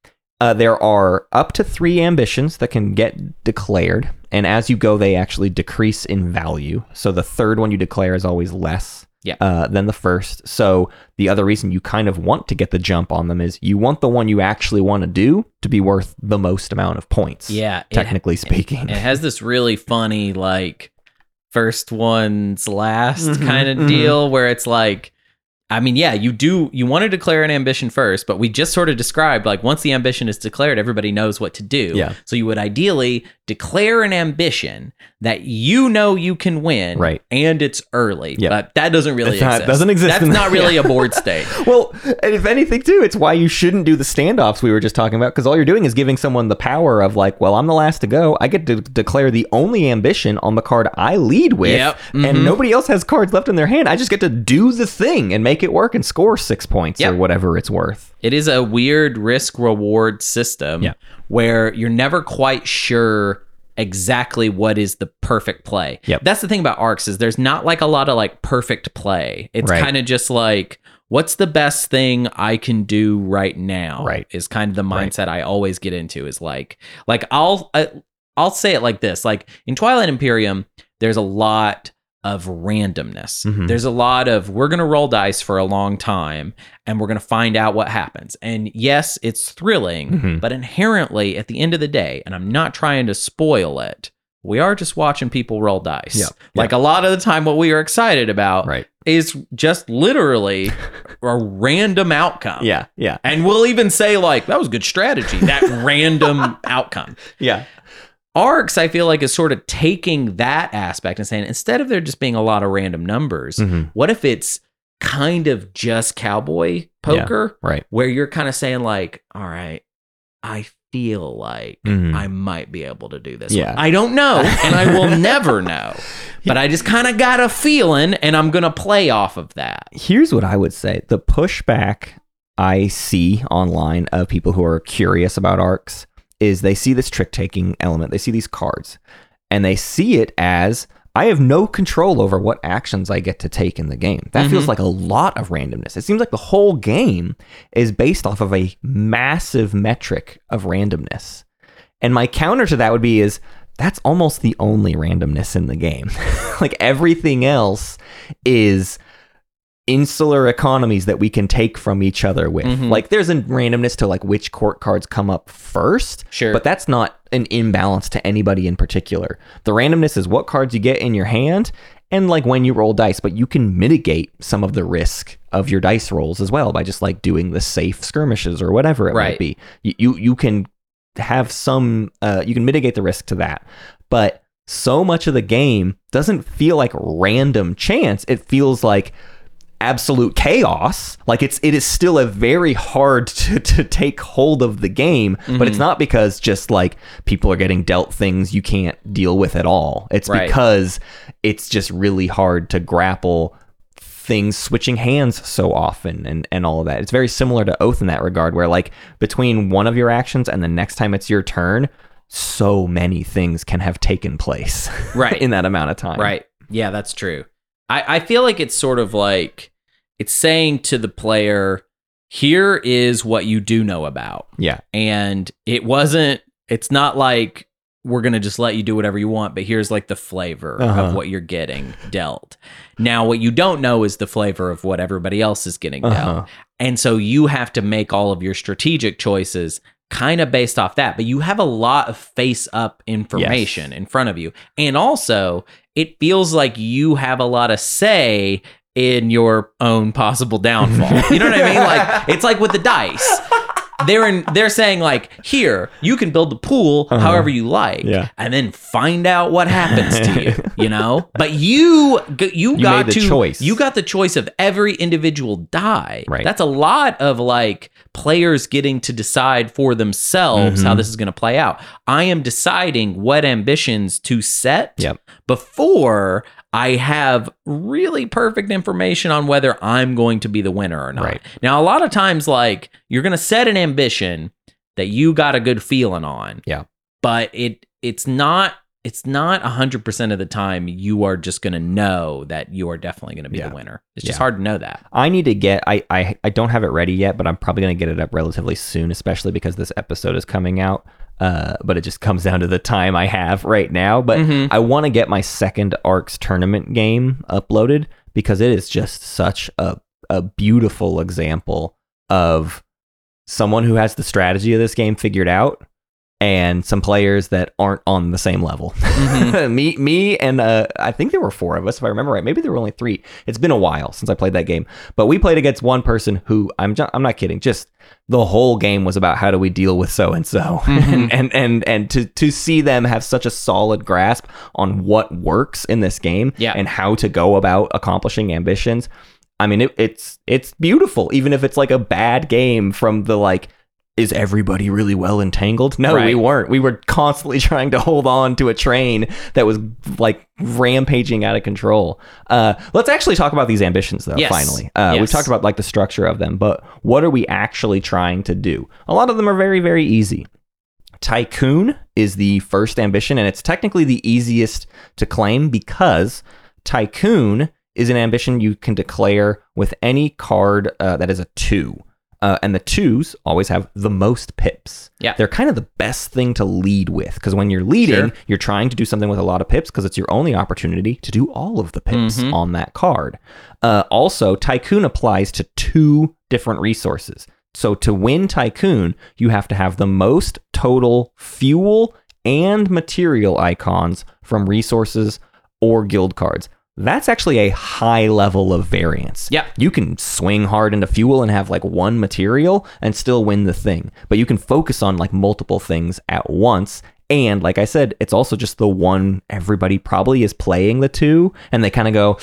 uh, there are up to three ambitions that can get declared, and as you go, they actually decrease in value. So the third one you declare is always less Yeah. uh, than the first. So the other reason you kind of want to get the jump on them is you want the one you actually want to do to be worth the most amount of points. Yeah, it- technically speaking. it has this really funny like first one's last Mhm, kind of mhm. deal where it's like I mean, yeah, you do you want to declare an ambition first, but we just sort of described like once the ambition is declared, everybody knows what to do. Yeah. So you would ideally declare an ambition that you know you can win, Right. And it's early, Yeah. but that doesn't really not- exist. doesn't exist That's not the- really yeah. a board state. Well, and if anything, too, it's why you shouldn't do the standoffs we were just talking about because all you're doing is giving someone the power of, like, well, I'm the last to go. I get to declare the only ambition on the card I lead with, Yep. Mhm. and nobody else has cards left in their hand. I just get to do the thing and make it work and score six points Yep. or whatever it's worth. It is a weird risk reward system Yeah. where you're never quite sure exactly what is the perfect play. Yep. That's the thing about arcs is there's not like a lot of like perfect play. It's Right. kind of just like what's the best thing I can do right now? Right. Is kind of the Right. mindset I always get into is like like I'll I, I'll say it like this. Like in Twilight Imperium there's a lot of randomness. Mhm. There's a lot of we're going to roll dice for a long time and we're going to find out what happens. And yes, it's thrilling, Mhm. but inherently at the end of the day, and I'm not trying to spoil it, we are just watching people roll dice. Yeah. Like a lot of the time, what we are excited about Right. is just literally a random outcome. Yeah. Yeah. And we'll even say, like, that was good strategy, that random outcome. Yeah. Arcs, I feel like, is sort of taking that aspect and saying, instead of there just being a lot of random numbers, Mhm. what if it's kind of just cowboy poker Right. where you're kind of saying like all right i feel like Mhm. i might be able to do this Yeah. one. i don't know and i will never know but i just kind of got a feeling and i'm gonna play off of that Here's what I would say the pushback I see online of people who are curious about arcs is they see this trick taking element, they see these cards, and they see it as I have no control over what actions I get to take in the game. That feels mm-hmm. like a lot of randomness. It seems like the whole game is based off of a massive metric of randomness. And my counter to that would be is that's almost the only randomness in the game. like everything else is insular economies that we can take from each other with. Mhm. Like there's a randomness to like which court cards come up first, Sure. but that's not an imbalance to anybody in particular. The randomness is what cards you get in your hand and like when you roll dice, but you can mitigate some of the risk of your dice rolls as well by just like doing the safe skirmishes or whatever it Right. might be. You you, you can have some uh, you can mitigate the risk to that. But so much of the game doesn't feel like random chance. It feels like absolute chaos. Like it's it is still a very hard to, to take hold of the game, but it's mm-hmm. not because just like people are getting dealt things you can't deal with at all. It's Right. because it's just really hard to grapple things switching hands so often and, and all of that. It's very similar to Oath in that regard, where like between one of your actions and the next time it's your turn, so many things can have taken place Right. in that amount of time. Right. Yeah, that's true. I, I feel like it's sort of like it's saying to the player, here is what you do know about. Yeah. And it wasn't, it's not like we're going to just let you do whatever you want, but here's like the flavor Uh-huh. of what you're getting dealt. Now, what you don't know is the flavor of what everybody else is getting dealt. Uh-huh. And so you have to make all of your strategic choices kind of based off that. But you have a lot of face up information in front of you. And also, it feels like you have a lot of say in your own possible downfall. you know what I mean? Like it's like with the dice. They're in, they're saying like here you can build the pool Uh-huh. however you like Yeah. and then find out what happens to you you know but you you, You got to choice. you got the choice of every individual die Right. that's a lot of like players getting to decide for themselves how Mhm. this is going to play out i am deciding what ambitions to set Yep. before I have really perfect information on whether I'm going to be the winner or not. Right. Now, a lot of times, like you're going to set an ambition that you got a good feeling on. Yeah. But it it's not it's not 100% of the time you are just going to know that you are definitely going to be Yeah. the winner. It's just Yeah. hard to know that. I need to get I, I I don't have it ready yet, but I'm probably gonna get it up relatively soon, especially because this episode is coming out. Uh, but it just comes down to the time I have right now. But Mhm. I want to get my second Arcs tournament game uploaded because it is just such a a beautiful example of someone who has the strategy of this game figured out and some players that aren't on the same level. Mhm. me, me, and uh, I think there were four of us, if I remember right. Maybe there were only three. It's been a while since I played that game, but we played against one person who I'm, I'm not kidding. Just the whole game was about how do we deal with so and so, Mhm. and and and to to see them have such a solid grasp on what works in this game, Yeah. and how to go about accomplishing ambitions. I mean, it, it's it's beautiful, even if it's like a bad game from the like. Is everybody really well entangled? No, we weren't. We were constantly trying to hold on to a train that was like rampaging out of control. Uh, let's actually talk about these ambitions, though. Yes. Finally, uh, we've talked about like the structure of them, but what are we actually trying to do? A lot of them are very, very easy. Tycoon is the first ambition, and it's technically the easiest to claim because Tycoon is an ambition you can declare with any card uh, that is a two. Uh, and the twos always have the most pips. Yeah. They're kind of the best thing to lead with because when you're leading, Sure. you're trying to do something with a lot of pips because it's your only opportunity to do all of the pips Mhm. on that card. Uh, also, Tycoon applies to two different resources. So to win Tycoon, you have to have the most total fuel and material icons from resources or guild cards. That's actually a high level of variance. Yeah. You can swing hard into fuel and have like one material and still win the thing, but you can focus on like multiple things at once. And like I said, it's also just the one everybody probably is playing the two, and they kind of go,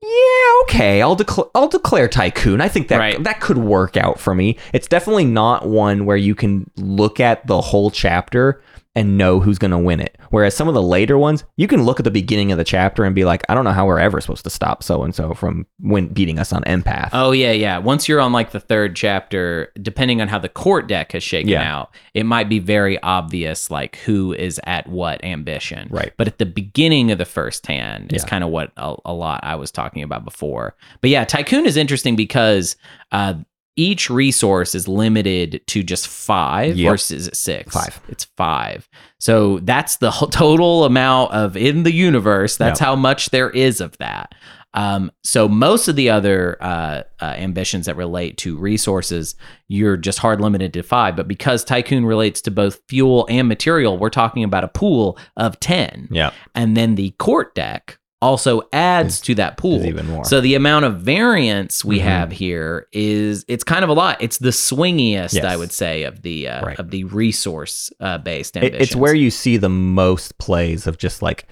yeah, okay, I'll declare I'll declare tycoon. I think that Right. that could work out for me. It's definitely not one where you can look at the whole chapter and know who's going to win it. Whereas some of the later ones, you can look at the beginning of the chapter and be like, I don't know how we're ever supposed to stop so and so from win- beating us on empath. Oh yeah, yeah. Once you're on like the third chapter, depending on how the court deck has shaken Yeah. out, it might be very obvious like who is at what ambition. Right. But at the beginning of the first hand is kind of what a, a lot I was talking about before. But yeah, Tycoon is interesting because uh, each resource is limited to just five, Yep. or is it six? Five. It's five. So that's the total amount of in the universe. That's Yep. how much there is of that. Um, so most of the other uh, uh, ambitions that relate to resources, you're just hard limited to five. But because Tycoon relates to both fuel and material, we're talking about a pool of ten. yeah. And then the court deck also adds to that pool. even more. So the amount of variance we Mhm. have here is it's kind of a lot. It's the swingiest, Yes. I would say, of the uh, Right. of the resource uh, based ambitions. it's where you see the most plays of just like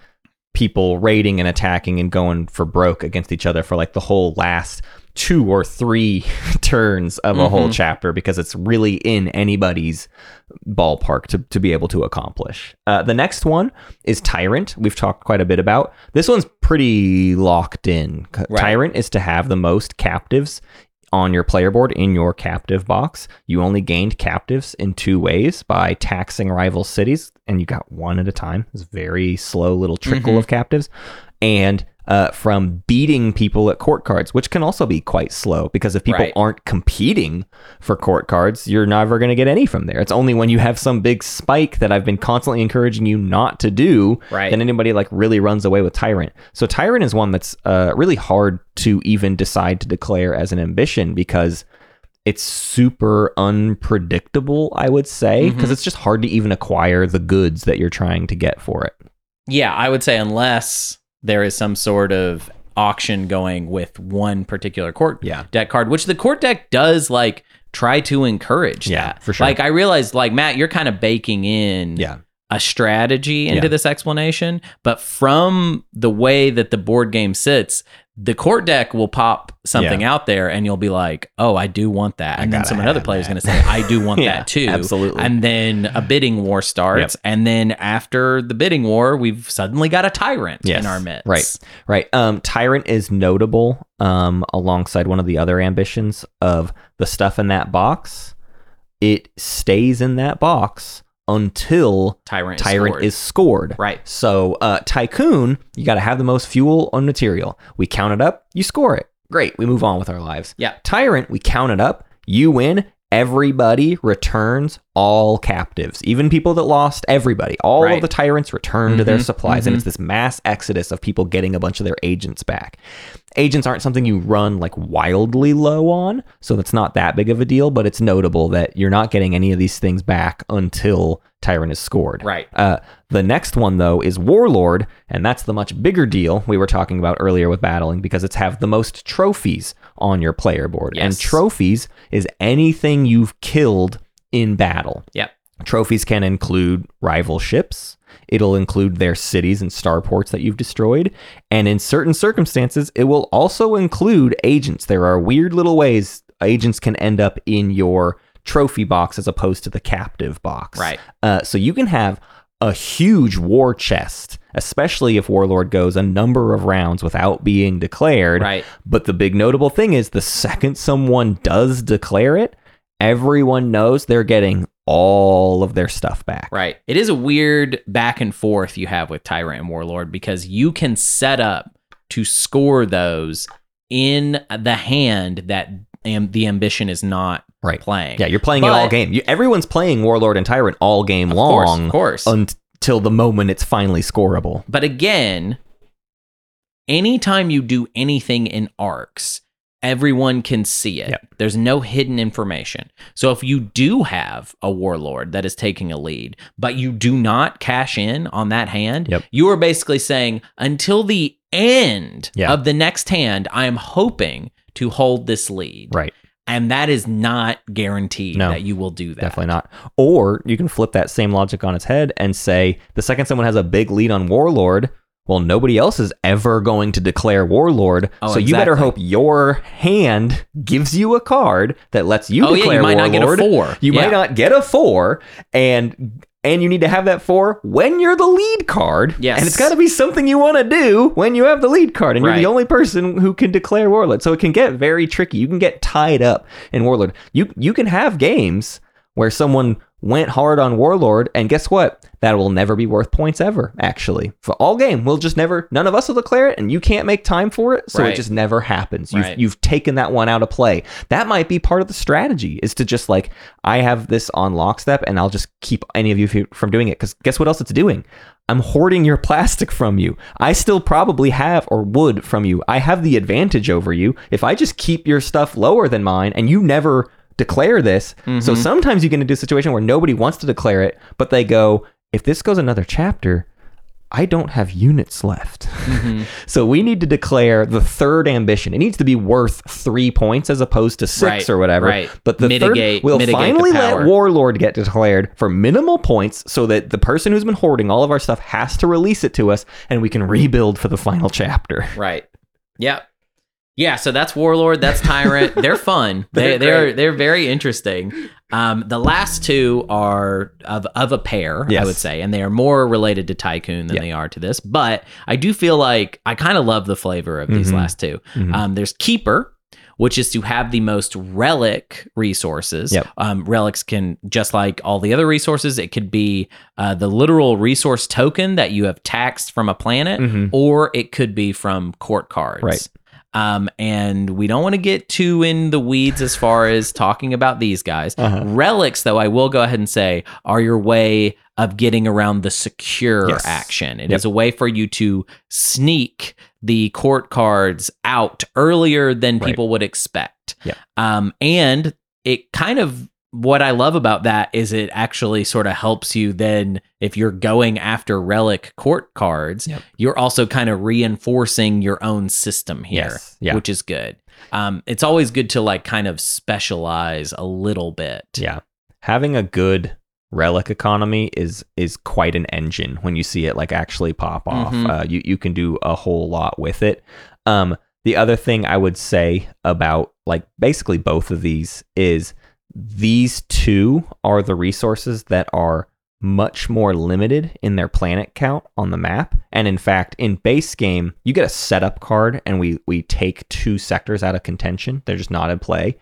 people raiding and attacking and going for broke against each other for like the whole last two or three turns of a whole Mhm. chapter because it's really in anybody's ballpark to, to be able to accomplish. Uh, the next one is Tyrant. We've talked quite a bit about. This one's pretty locked in. Right. Tyrant is to have the most captives on your player board in your captive box. You only gained captives in two ways by taxing rival cities, and you got one at a time. It's a very slow little trickle Mhm. of captives. And uh, from beating people at court cards, which can also be quite slow because if people Right. aren't competing for court cards, you're never going to get any from there. It's only when you have some big spike that I've been constantly encouraging you not to do Right. that anybody like really runs away with Tyrant. So Tyrant is one that's uh, really hard to even decide to declare as an ambition because it's super unpredictable, I would say, because Mhm. it's just hard to even acquire the goods that you're trying to get for it. Yeah, I would say unless there is some sort of auction going with one particular court Yeah. deck card, which the court deck does like try to encourage Yeah, that. for sure. Like I realized like Matt, you're kind of baking in Yeah. A strategy into Yeah. this explanation, but from the way that the board game sits, the court deck will pop something out there and you'll be like, "Oh, I do want that." I And then some another player's that. going to say, "I do want Yeah, that too." absolutely. And then a bidding war starts, and then after the bidding war, we've suddenly got a tyrant Yes, in our midst. Right. Right. Um, Tyrant is notable um, alongside one of the other ambitions of the stuff in that box. It stays in that box until Tyrant. is Tyrant scored. is scored. right. So, uh, Tycoon, you got to have the most fuel on material. We count it up, you score it. Great. We move on with our lives. Yeah. Tyrant, we count it up, you win, everybody returns all captives, even people that lost everybody. All Right. of the tyrants return to their Mhm, supplies, and mhm. it's this mass exodus of people getting a bunch of their agents back. Agents aren't something you run like wildly low on, so it's not that big of a deal, but it's notable that you're not getting any of these things back until Tyrant is scored. Right. Uh, the next one though is Warlord, and that's the much bigger deal we were talking about earlier with battling because it's have the most trophies on your player board. And trophies is anything you've killed in battle. Yep. Trophies can include rival ships. It'll include their cities and starports that you've destroyed. And in certain circumstances, it will also include agents. There are weird little ways agents can end up in your trophy box as opposed to the captive box. Right. Uh, so you can have a huge war chest, especially if Warlord goes a number of rounds without being declared. Right. But the big notable thing is the second someone does declare it, everyone knows they're getting all of their stuff back. Right. It is a weird back and forth you have with Tyrant and Warlord because you can set up to score those in the hand that am- the ambition is not Right. playing. Yeah, you're playing it all game. You, everyone's playing Warlord and Tyrant all game Of course, long of course. until the moment it's finally scoreable. But again, anytime you do anything in arcs, everyone can see it. Yep. There's no hidden information. So if you do have a warlord that is taking a lead, but you do not cash in on that hand, Yep. you are basically saying until the end Yeah. of the next hand, I am hoping to hold this lead. Right. And that is not guaranteed No, that you will do that. Definitely not. Or you can flip that same logic on its head and say the second someone has a big lead on Warlord, well, nobody else is ever going to declare Warlord. Oh, so you better hope your hand gives you a card that lets you Oh, yeah, you declare might not get a Warlord. four. You Yeah. might not get a four, and and you need to have that for when you're the lead card. Yes. and it's got to be something you want to do when you have the lead card, and you're the only person who can declare Warlord. So it can get very tricky. You can get tied up in Warlord. You you can have games where someone went hard on Warlord, and guess what? That will never be worth points ever. Actually, for all game, we'll just never. None of us will declare it, and you can't make time for it, so Right. it just never happens. You've Right. you've taken that one out of play. That might be part of the strategy is to just like I have this on lockstep, and I'll just keep any of you from doing it. Because guess what else it's doing? I'm hoarding your plastic from you. I still probably have or would from you. I have the advantage over you if I just keep your stuff lower than mine, and you never declare this. So mm-hmm. sometimes you get into a situation where nobody wants to declare it, but they go, if this goes another chapter, I don't have units left. Mm-hmm. so we need to declare the third ambition. It needs to be worth three points as opposed to six Right, or whatever. right. But the Mitigate- third, we'll mitigate finally let. Warlord get declared for minimal points so that the person who's been hoarding all of our stuff has to release it to us and we can rebuild for the final chapter. Right. Yep. Yeah, so that's Warlord, that's Tyrant. they're fun. They're They they're they're very interesting. Um, the last two are of of a pair, Yes. I would say, and they are more related to Tycoon than Yeah. they are to this. But I do feel like I kind of love the flavor of these Mhm. last 2 Mhm. Um, there's Keeper, which is to have the most relic resources. Yep. Um, relics can, just like all the other resources, it could be uh, the literal resource token that you have taxed from a planet, Mhm. or it could be from court cards. Right. Um, and we don't want to get too in the weeds as far as talking about these guys. Uh-huh. Relics, though, I will go ahead and say, are your way of getting around the secure Yes. action. It Yep. is a way for you to sneak the court cards out earlier than Right. people would expect. Yep. Um, and it kind of what I love about that is it actually sort of helps you then if you're going after relic court cards, Yep. you're also kind of reinforcing your own system here, Yes. Yeah. which is good. Um, it's always good to like kind of specialize a little bit. Yeah. Having a good relic economy is is quite an engine when you see it like actually pop off. Mhm. Uh, you you can do a whole lot with it. Um, the other thing I would say about like basically both of these is these two are the resources that are much more limited in their planet count on the map. And in fact, in base game, you get a setup card and we we take two sectors out of contention. They're just not in play.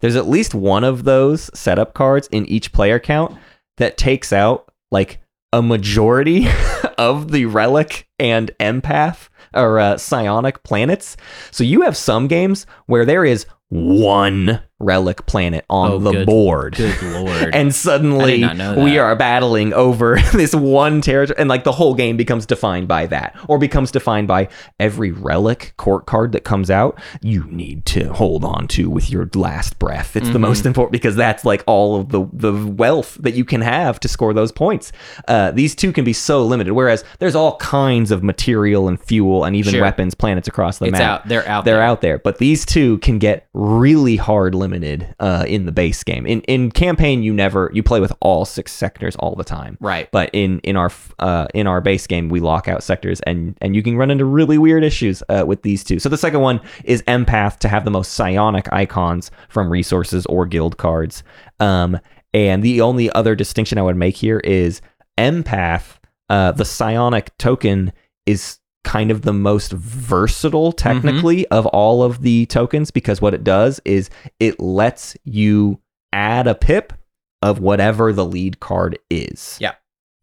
There's at least one of those setup cards in each player count that takes out like a majority of the relic and empath or uh, psionic planets. So you have some games where there is one relic planet on Oh, the good- board. Good lord. And suddenly we are battling over this one territory, and like the whole game becomes defined by that, or becomes defined by every relic court card that comes out. You need to hold on to with your last breath. It's the Mm-hmm. most important because that's like all of the the wealth that you can have to score those points. Uh, these two can be so limited, whereas there's all kinds of material and fuel and even Sure. weapons planets across the it's map out. They're out. they're there. out there but these two can get really hard limited uh, in the base game. In in campaign you never you play with all six sectors all the time. Right. but in in our uh, in our base game we lock out sectors and and you can run into really weird issues uh, with these two. So the second one is empath to have the most psionic icons from resources or guild cards. Um and the only other distinction i would make here is empath uh the psionic token is kind of the most versatile technically of all of the tokens because what it does is it lets you add a pip of whatever the lead card is. Yeah.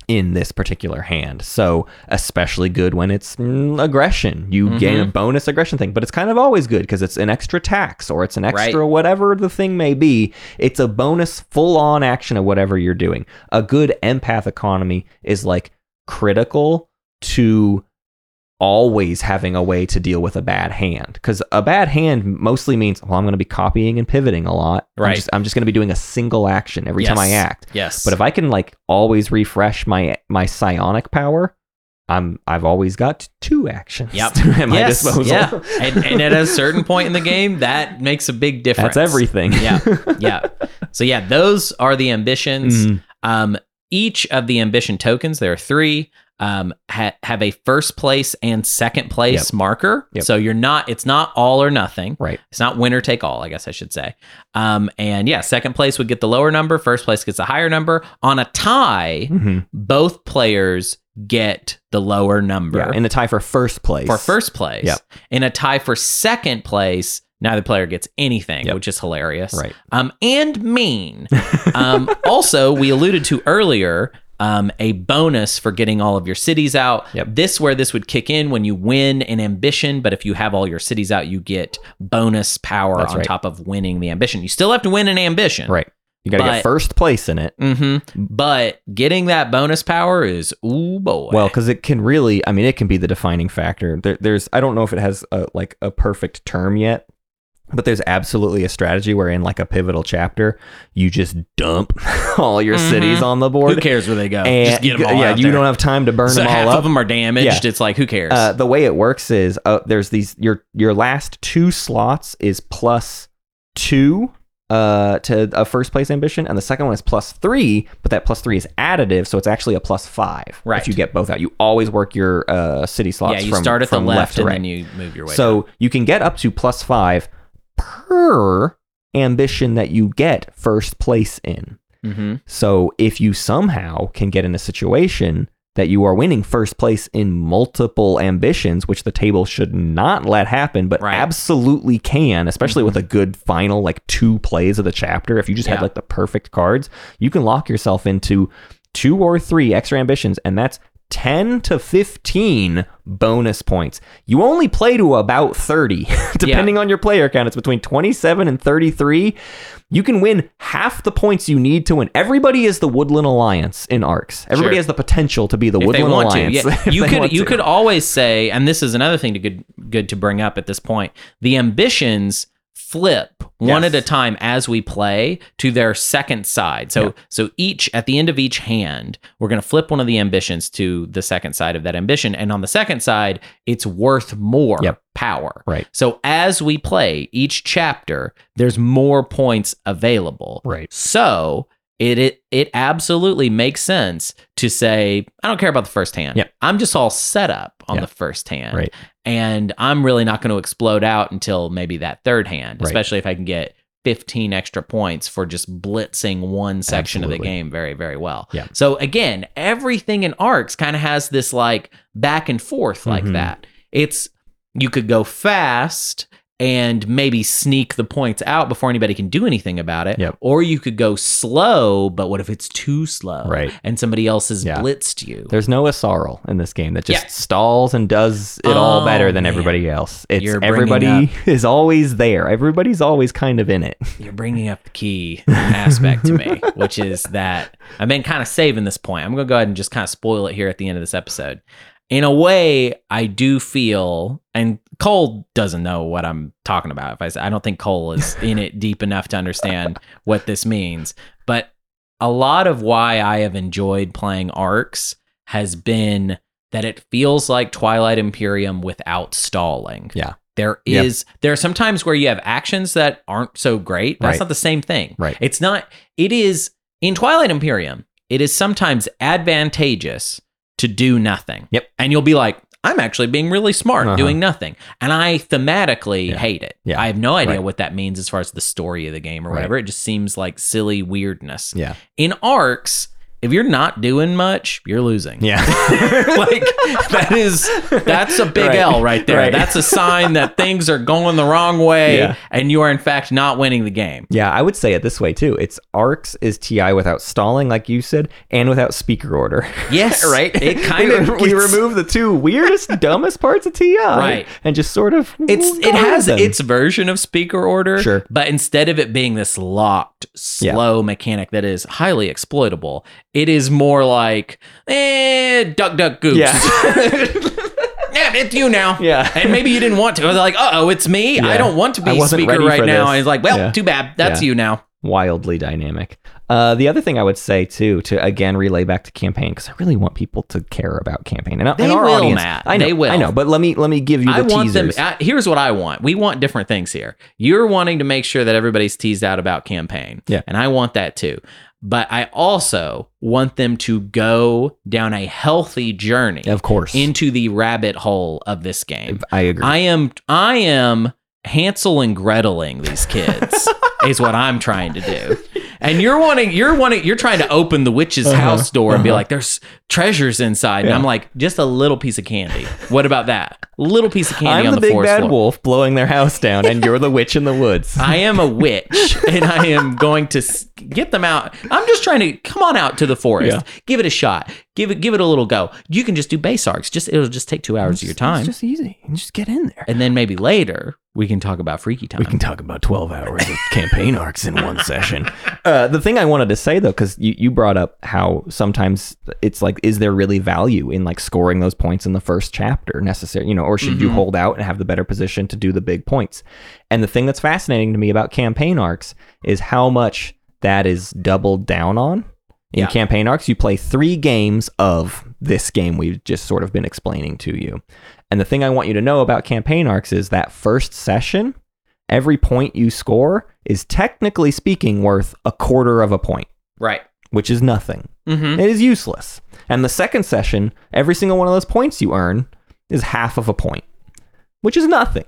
In this particular hand. So, especially good when it's mm, aggression. You gain a bonus aggression thing, but it's kind of always good because it's an extra tax or it's an extra whatever the thing may be. It's a bonus full on action of whatever you're doing. A good empath economy is like critical to always having a way to deal with a bad hand because a bad hand mostly means well i'm going to be copying and pivoting a lot I'm Right. just, I'm just going to be doing a single action every time i act Yes. but if i can like always refresh my my psionic power i'm i've always got two actions Yep. at my yes, disposal Yeah. And, and at a certain point in the game, that makes a big difference. that's everything yeah. Yeah. So yeah, those are the ambitions. Mhm. Um, each of the ambition tokens, there are three, um, ha- have a first place and second place Yep. marker. Yep. So you're not, it's not all or nothing. right It's not winner take all, I guess I should say. Um, and yeah, second place would get the lower number, first place gets the higher number. On a tie, Mhm. both players get the lower number yeah in a tie for first place for first place. Yep. In a tie for second place, neither player gets anything, Yep. which is hilarious. right Um, and mean. um, also, we alluded to earlier um, a bonus for getting all of your cities out. Yep. This where this would kick in when you win an ambition, but if you have all your cities out, you get bonus power That's on right. top of winning the ambition. You still have to win an ambition. right you got to get first place in it hmm But getting that bonus power is ooh boy. Well, because it can really, I mean, it can be the defining factor. There, there's, I don't know if it has a, like a perfect term yet, but there's absolutely a strategy where in like a pivotal chapter, you just dump all your Mhm. cities on the board. who cares where they go? And Just get them all yeah, you there. don't have time to burn so them all half up. of them are damaged. Yeah. It's like who cares? Uh, the way it works is uh, there's these your your last two slots is plus two uh to a first place ambition and the second one is plus three but that plus three is additive so it's actually a plus five Right. if you get both out you always work your uh city slots yeah, you from, start at the from left, to and right then you move your way. so you can get up to plus five per ambition that you get first place in hmm so if you somehow can get in a situation that you are winning first place in multiple ambitions, which the table should not let happen, but Right. Mm-hmm. absolutely can, especially with a good final like two plays of the chapter. If you just Yeah. had like the perfect cards, you can lock yourself into two or three extra ambitions, and that's 10 to 15 bonus points. You only play to about 30, depending on your player count. It's between 27 and 33. You can win half the points you need to win. Everybody is the Woodland Alliance in ARCs. Everybody Sure. has the potential to be the if they Woodland want Alliance. to, yeah. you could you to. could always say, and this is another thing to good good to bring up at this point. The ambitions flip one Yes. at a time as we play to their second side. So Yeah. so each at the end of each hand, we're going to flip one of the ambitions to the second side of that ambition, and on the second side, it's worth more Yep. power. Right. So as we play each chapter, there's more points available. Right. So it it it absolutely makes sense to say I don't care about the first hand. Yep. I'm just all set up on Yeah. the first hand. Right. And I'm really not going to explode out until maybe that third hand, Right. especially if I can get 15 extra points for just blitzing one section of the game very very well. Yeah. So again, everything in arcs kind of has this like back and forth like Mhm. that. It's you could go fast and maybe sneak the points out before anybody can do anything about it. Yep. Or you could go slow, but what if it's too slow? Right. And somebody else has Yeah. blitzed you. There's no Asarl in this game that just Yeah. stalls and does it all Oh, better than man. everybody else. It's You're everybody is always there. Everybody's always kind of in it. You're bringing up the key aspect to me, which is that I've been kind of saving this point. I'm going to go ahead and just kind of spoil it here at the end of this episode. In a way, I do feel, and Cole doesn't know what I'm talking about. If I say, I don't think Cole is in it deep enough to understand what this means, but a lot of why I have enjoyed playing arcs has been that it feels like Twilight Imperium without stalling. Yeah. There Yep. there are some times where you have actions that aren't so great. That's Right. not the same thing. Right. It's not it is in Twilight Imperium, it is sometimes advantageous to do nothing. Yep. And you'll be like, I'm actually being really smart Uh-huh. doing nothing. And I thematically Yeah. hate it. Yeah. I have no idea Right. what that means as far as the story of the game or Right. whatever. It just seems like silly weirdness. Yeah. In arcs, if you're not doing much, you're losing. Yeah. like that is that's a big Right. L right there. Right. That's a sign that things are going the wrong way Yeah. and you are in fact not winning the game. Yeah, I would say it this way too. It's arcs is TI without stalling, like you said, and without speaker order. Yes. right? It kind we, of we remove the two weirdest, dumbest parts of TI, Right. And just sort of It's it has them. its version of speaker order, Sure. but instead of it being this locked, slow mechanic that is highly exploitable, it is more like eh, duck duck goose. Yeah. yeah, it's you now. Yeah. and maybe you didn't want to. They're like, uh oh, it's me. I don't want to be wasn't speaker right now. And he's like, well, Yeah. too bad. That's Yeah. you now. wildly dynamic. Uh, the other thing I would say too, to again relay back to campaign, because I really want people to care about campaign. And, They and our will, audience, Matt. I know, They will. I know, but let me let me give you the I want teasers. them. I, here's what I want. We want different things here. You're wanting to make sure that everybody's teased out about campaign. Yeah. And I want that too. But I also want them to go down a healthy journey of course, into the rabbit hole of this game. I agree. I am I am Hansel and Greteling these kids is what I'm trying to do. And you're wanting you're wanting you're trying to open the witch's Uh-huh, house door and be uh-huh. like, there's treasures inside. And I'm like, just a little piece of candy. What about that? little piece of candy I'm on the, the, big forest bad floor. wolf blowing their house down, and you're the witch in the woods. I am a witch and I am going to get them out. I'm just trying to come on out to the forest. Yeah. Give it a shot. Give it give it a little go. You can just do base arcs. Just it'll just take 2 hours of your time. It's just easy. You just get in there. and then maybe later we can talk about freaky time. We can talk about 12 hours of campaign arcs in one session. Uh, the thing I wanted to say, though, because you, you brought up how sometimes it's like, is there really value in like scoring those points in the first chapter necessary, you know, or should you Mhm. hold out and have the better position to do the big points? And the thing that's fascinating to me about campaign arcs is how much that is doubled down on. In Yeah. campaign arcs, you play three games of this game we've just sort of been explaining to you. And the thing I want you to know about campaign arcs is that first session, every point you score is technically speaking worth a quarter of a point, right. which is nothing. Mm-hmm. It is useless. And the second session, every single one of those points you earn is half of a point, which is nothing.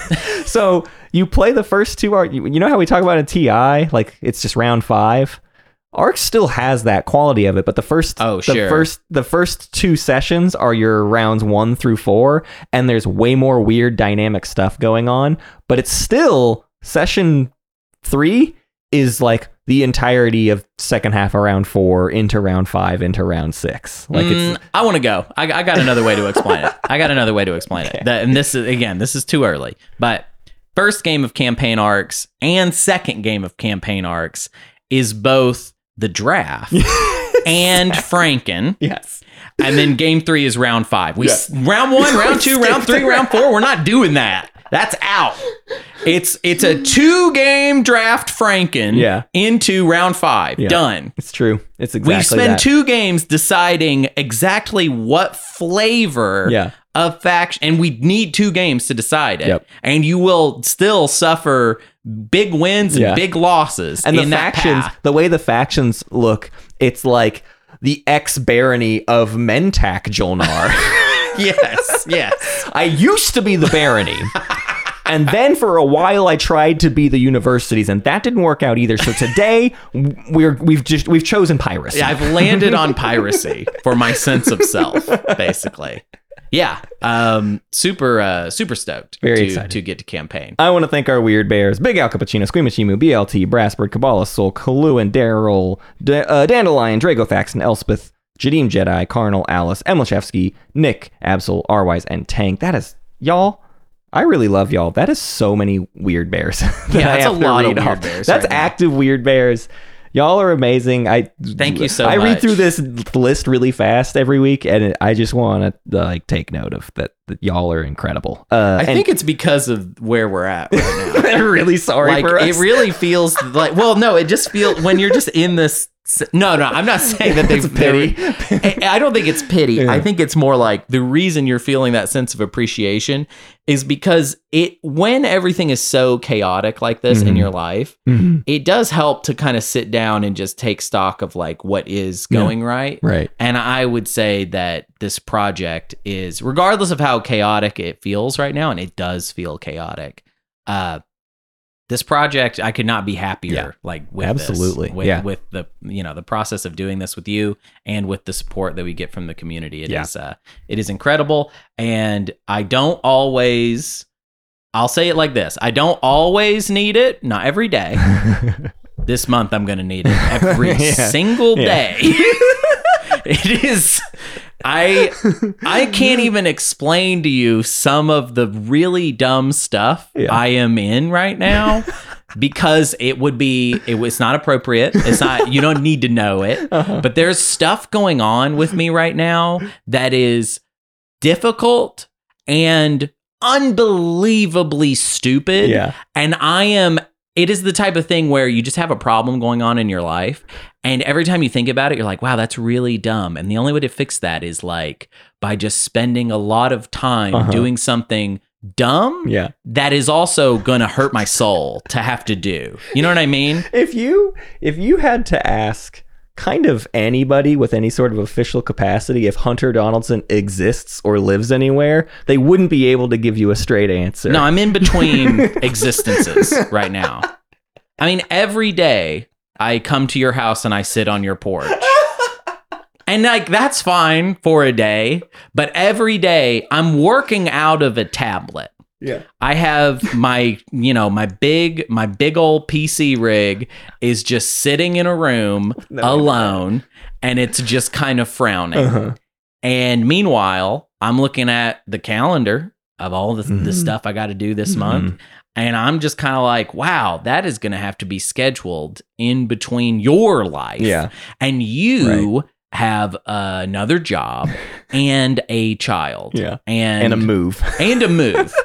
so you play the first two. You you know how we talk about in TI, like it's just round five. Arc still has that quality of it, but the first Oh, the sure. first the first two sessions are your rounds one through four, and there's way more weird dynamic stuff going on. But it's still session three is like the entirety of second half of round four into round five into round six. Like Mm, it's I want to go. I, I got another way to explain it. I got another way to explain it. That, and this is again, this is too early. But first game of campaign arcs and second game of campaign arcs is both the draft and Franken. yes. And then game three is round five. We round one, round two, round three, round four. We're not doing that. That's out. It's it's a two game draft Franken Yeah. into round five. Yeah. Done. It's true. It's exactly we spend that. two games deciding exactly what flavor Yeah. of faction, and we need two games to decide it. Yep. And you will still suffer big wins and Yeah. big losses and the factions, the way the factions look, it's like the ex barony of Mentak Jolnar. yes, yes. I used to be the barony. And then for a while I tried to be the universities and that didn't work out either. So today we're we've just we've chosen piracy. Yeah, I've landed on piracy for my sense of self, basically. Yeah, um, super, uh, super stoked Very to, excited. to get to campaign. I want to thank our weird bears: Big Al Cappuccino, Squeamishimu, BLT, Brassbird, Kabbalah Soul, Kalu, and Daryl, D- uh, Dandelion, Drago Thaxton, Elspeth, Jadeem Jedi, Carnal, Alice, Emilchevsky, Nick, Absol, Arwise, and Tank. That is y'all. I really love y'all. That is so many weird bears. that Yeah, that's a lot of weird off. bears That's right now. active weird bears. Y'all are amazing. I Thank you so I read through this list really fast every week, and it, I just want to like take note of that. That y'all are incredible. Uh, I think it's because of where we're at right now. I'm really sorry like for us. it really feels like well no it just feels when you're just in this no no i'm not saying that they've pity. I, I don't think it's pity i think it's more like the reason you're feeling that sense of appreciation is because it when everything is so chaotic like this in Mhm. your life Mhm. it does help to kind of sit down and just take stock of like what is Yeah. going right Right. and I would say that this project is, regardless of how chaotic it feels right now, and it does feel chaotic. Uh, this project, I could not be happier. Yeah. like with this, Absolutely. with, Yeah. with the you know the process of doing this with you and with the support that we get from the community. It is Yeah. uh, it is incredible, and I don't always. I'll say it like this: I don't always need it, not every day. this month I'm gonna need it every Yeah. single day. it is I I can't even explain to you some of the really dumb stuff Yeah. I am in right now because it would be it was not appropriate. It's not you don't need to know it. Uh-huh. But there's stuff going on with me right now that is difficult and unbelievably stupid yeah. and I am it is the type of thing where you just have a problem going on in your life and every time you think about it you're like wow that's really dumb and the only way to fix that is like by just spending a lot of time Uh-huh. doing something dumb Yeah. that is also going to hurt my soul to have to do. You know what I mean? If you if you had to ask kind of anybody with any sort of official capacity if Hunter Donaldson exists or lives anywhere, they wouldn't be able to give you a straight answer. No, I'm in between existences right now. I mean, every day I come to your house and I sit on your porch. And like that's fine for a day, but every day I'm working out of a tablet. Yeah. I have my, you know, my big, my big old PC rig is just sitting in a room No, alone, and it's just kind of frowning. Uh-huh. And meanwhile, I'm looking at the calendar of all the, the Mhm. stuff I got to do this month. And I'm just kind of like, wow, that is going to have to be scheduled in between your life. Yeah. And you have another job and a child. Yeah. And, And a move. And a move.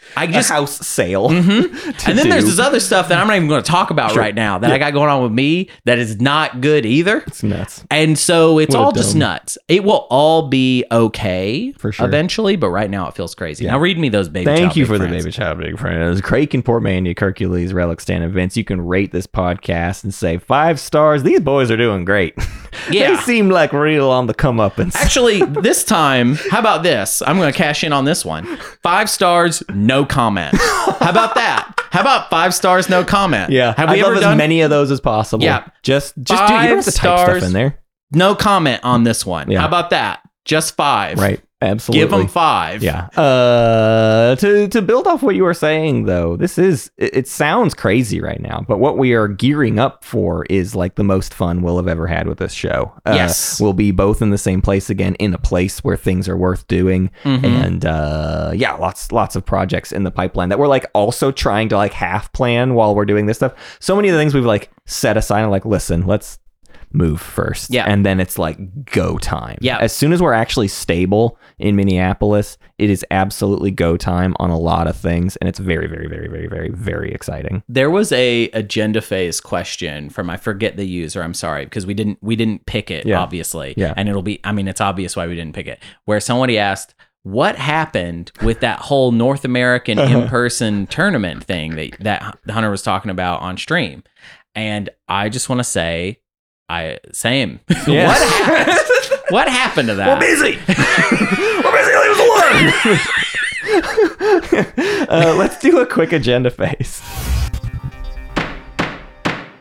I just. house sale. Mhm. to And then there's this other stuff that I'm not even going to talk about Sure. right now that Yeah. I got going on with me that is not good either. It's nuts. And so it's What all just nuts. It will all be okay For sure. eventually, but right now it feels crazy. Yeah. Now read me those baby. Thank you for the friends. baby child big friends. Craig and Portmania, Hercules, Relic Stan, and Vince. You can rate this podcast and say five stars. These boys are doing great. Yeah. they seem like real on the come up and Actually, this time, how about this? I'm going to cash in on this one. Five stars, no comment. How about that? How about five stars, no comment? Yeah, Have I we love ever as done many of those as possible. Yeah. just just do. You don't have to type stars. stuff in there, no comment on this one? Yeah. How about that? Just five. right? Absolutely. Give them five. Yeah. Uh, to to build off what you were saying though, this is it, it sounds crazy right now, but what we are gearing up for is like the most fun we'll have ever had with this show. Uh, Yes. we'll be both in the same place again, in a place where things are worth doing, Mhm. and uh, yeah, lots lots of projects in the pipeline that we're like also trying to like half plan while we're doing this stuff. So many of the things we've like set aside and like, listen, let's move first. Yeah. And then it's like go time. Yeah. As soon as we're actually stable in Minneapolis, it is absolutely go time on a lot of things. And it's very, very, very, very, very, very exciting. There was a agenda phase question from I forget the user. I'm sorry because we didn't we didn't pick it Yeah. obviously. Yeah. And it'll be I mean it's obvious why we didn't pick it. Where somebody asked what happened with that whole North American Uh-huh. in-person tournament thing that that Hunter was talking about on stream. And I just want to say I same. Yeah. what happened? What happened to that? busy. we're busy. Leave us alone. uh, let's do a quick agenda phase.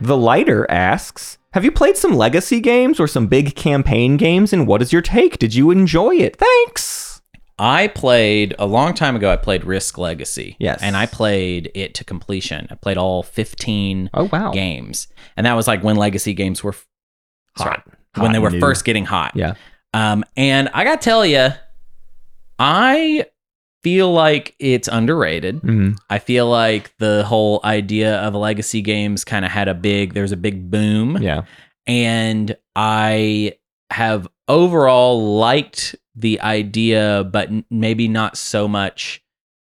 The Lighter asks Have you played some legacy games or some big campaign games? And what is your take? Did you enjoy it? Thanks. I played a long time ago. I played Risk Legacy. Yes. and I played it to completion. I played all fifteen. Oh wow. games, and that was like when Legacy games were f- Hot. when they were new. first getting hot. Yeah. Um, and I gotta tell you, I feel like it's underrated. Mhm. I feel like the whole idea of legacy games kind of had a big, there's a big boom. Yeah. And I have overall liked the idea, but maybe not so much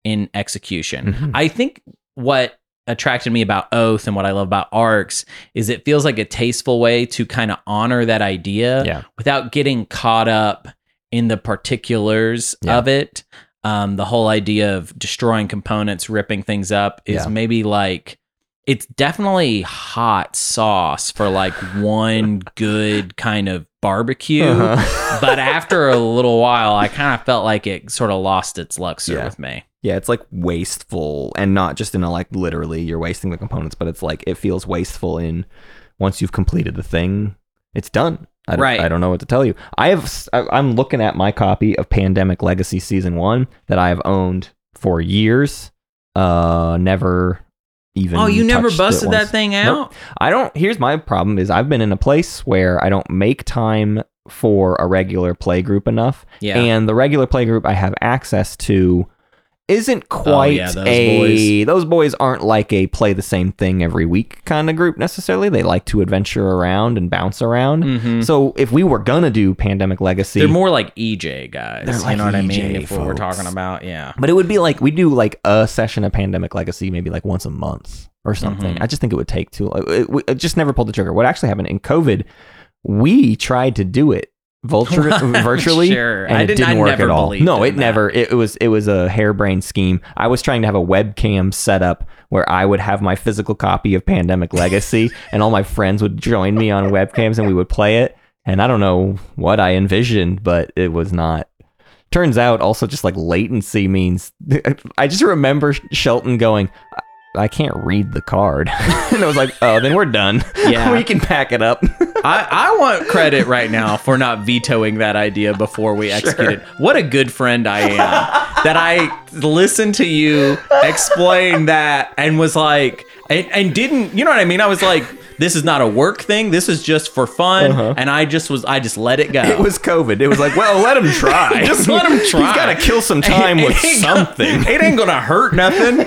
in execution. Mhm. I think what attracted me about Oath and what I love about Arcs is it feels like a tasteful way to kind of honor that idea Yeah. without getting caught up in the particulars Yeah. of it. Um, the whole idea of destroying components, ripping things up is Yeah. maybe like it's definitely hot sauce for like one good kind of barbecue. Uh-huh. but after a little while, I kind of felt like it sort of lost its luster Yeah. with me. Yeah, it's like wasteful and not just in a like literally you're wasting the components, but it's like it feels wasteful in once you've completed the thing, it's done. I don't, Right. I don't know what to tell you. I have I'm looking at my copy of Pandemic Legacy season 1 that I have owned for years. Uh never even Oh, you never busted that thing Nope. out? I don't. Here's my problem: is I've been in a place where I don't make time for a regular play group enough, Yeah. and the regular play group I have access to isn't quite Oh, yeah, those a. Those boys aren't like a play the same thing every week kind of group necessarily. They like to adventure around and bounce around. Mhm. So if we were gonna do Pandemic Legacy, They're more like EJ guys. They're you like know what I mean? If what we're talking about, yeah. But it would be like we do like a session of Pandemic Legacy maybe like once a month or something. Mhm. I just think it would take too. It, we- it just never pulled the trigger. What actually happened in COVID? We tried to do it vulture, virtually, Sure. and I it didn't- didn't I work never at all. No, it that. never. It, it was it was a harebrained scheme. I was trying to have a webcam set up where I would have my physical copy of Pandemic Legacy, and all my friends would join me on webcams, and we would play it. And I don't know what I envisioned, but it was not turns out also just like latency means i just remember shelton going i can't read the card and i was like oh then we're done Yeah. we can pack it up I, I want credit right now for not vetoing that idea before we executed. What a good friend I am that I listened to you explain that and was like, and, and didn't, you know what I mean? I was like, this is not a work thing. This is just for fun. Uh-huh. And I just was, I just let it go. it was covid it was like well let him try Just let him try. he's got to kill some time It with gonna- something it ain't gonna hurt nothing.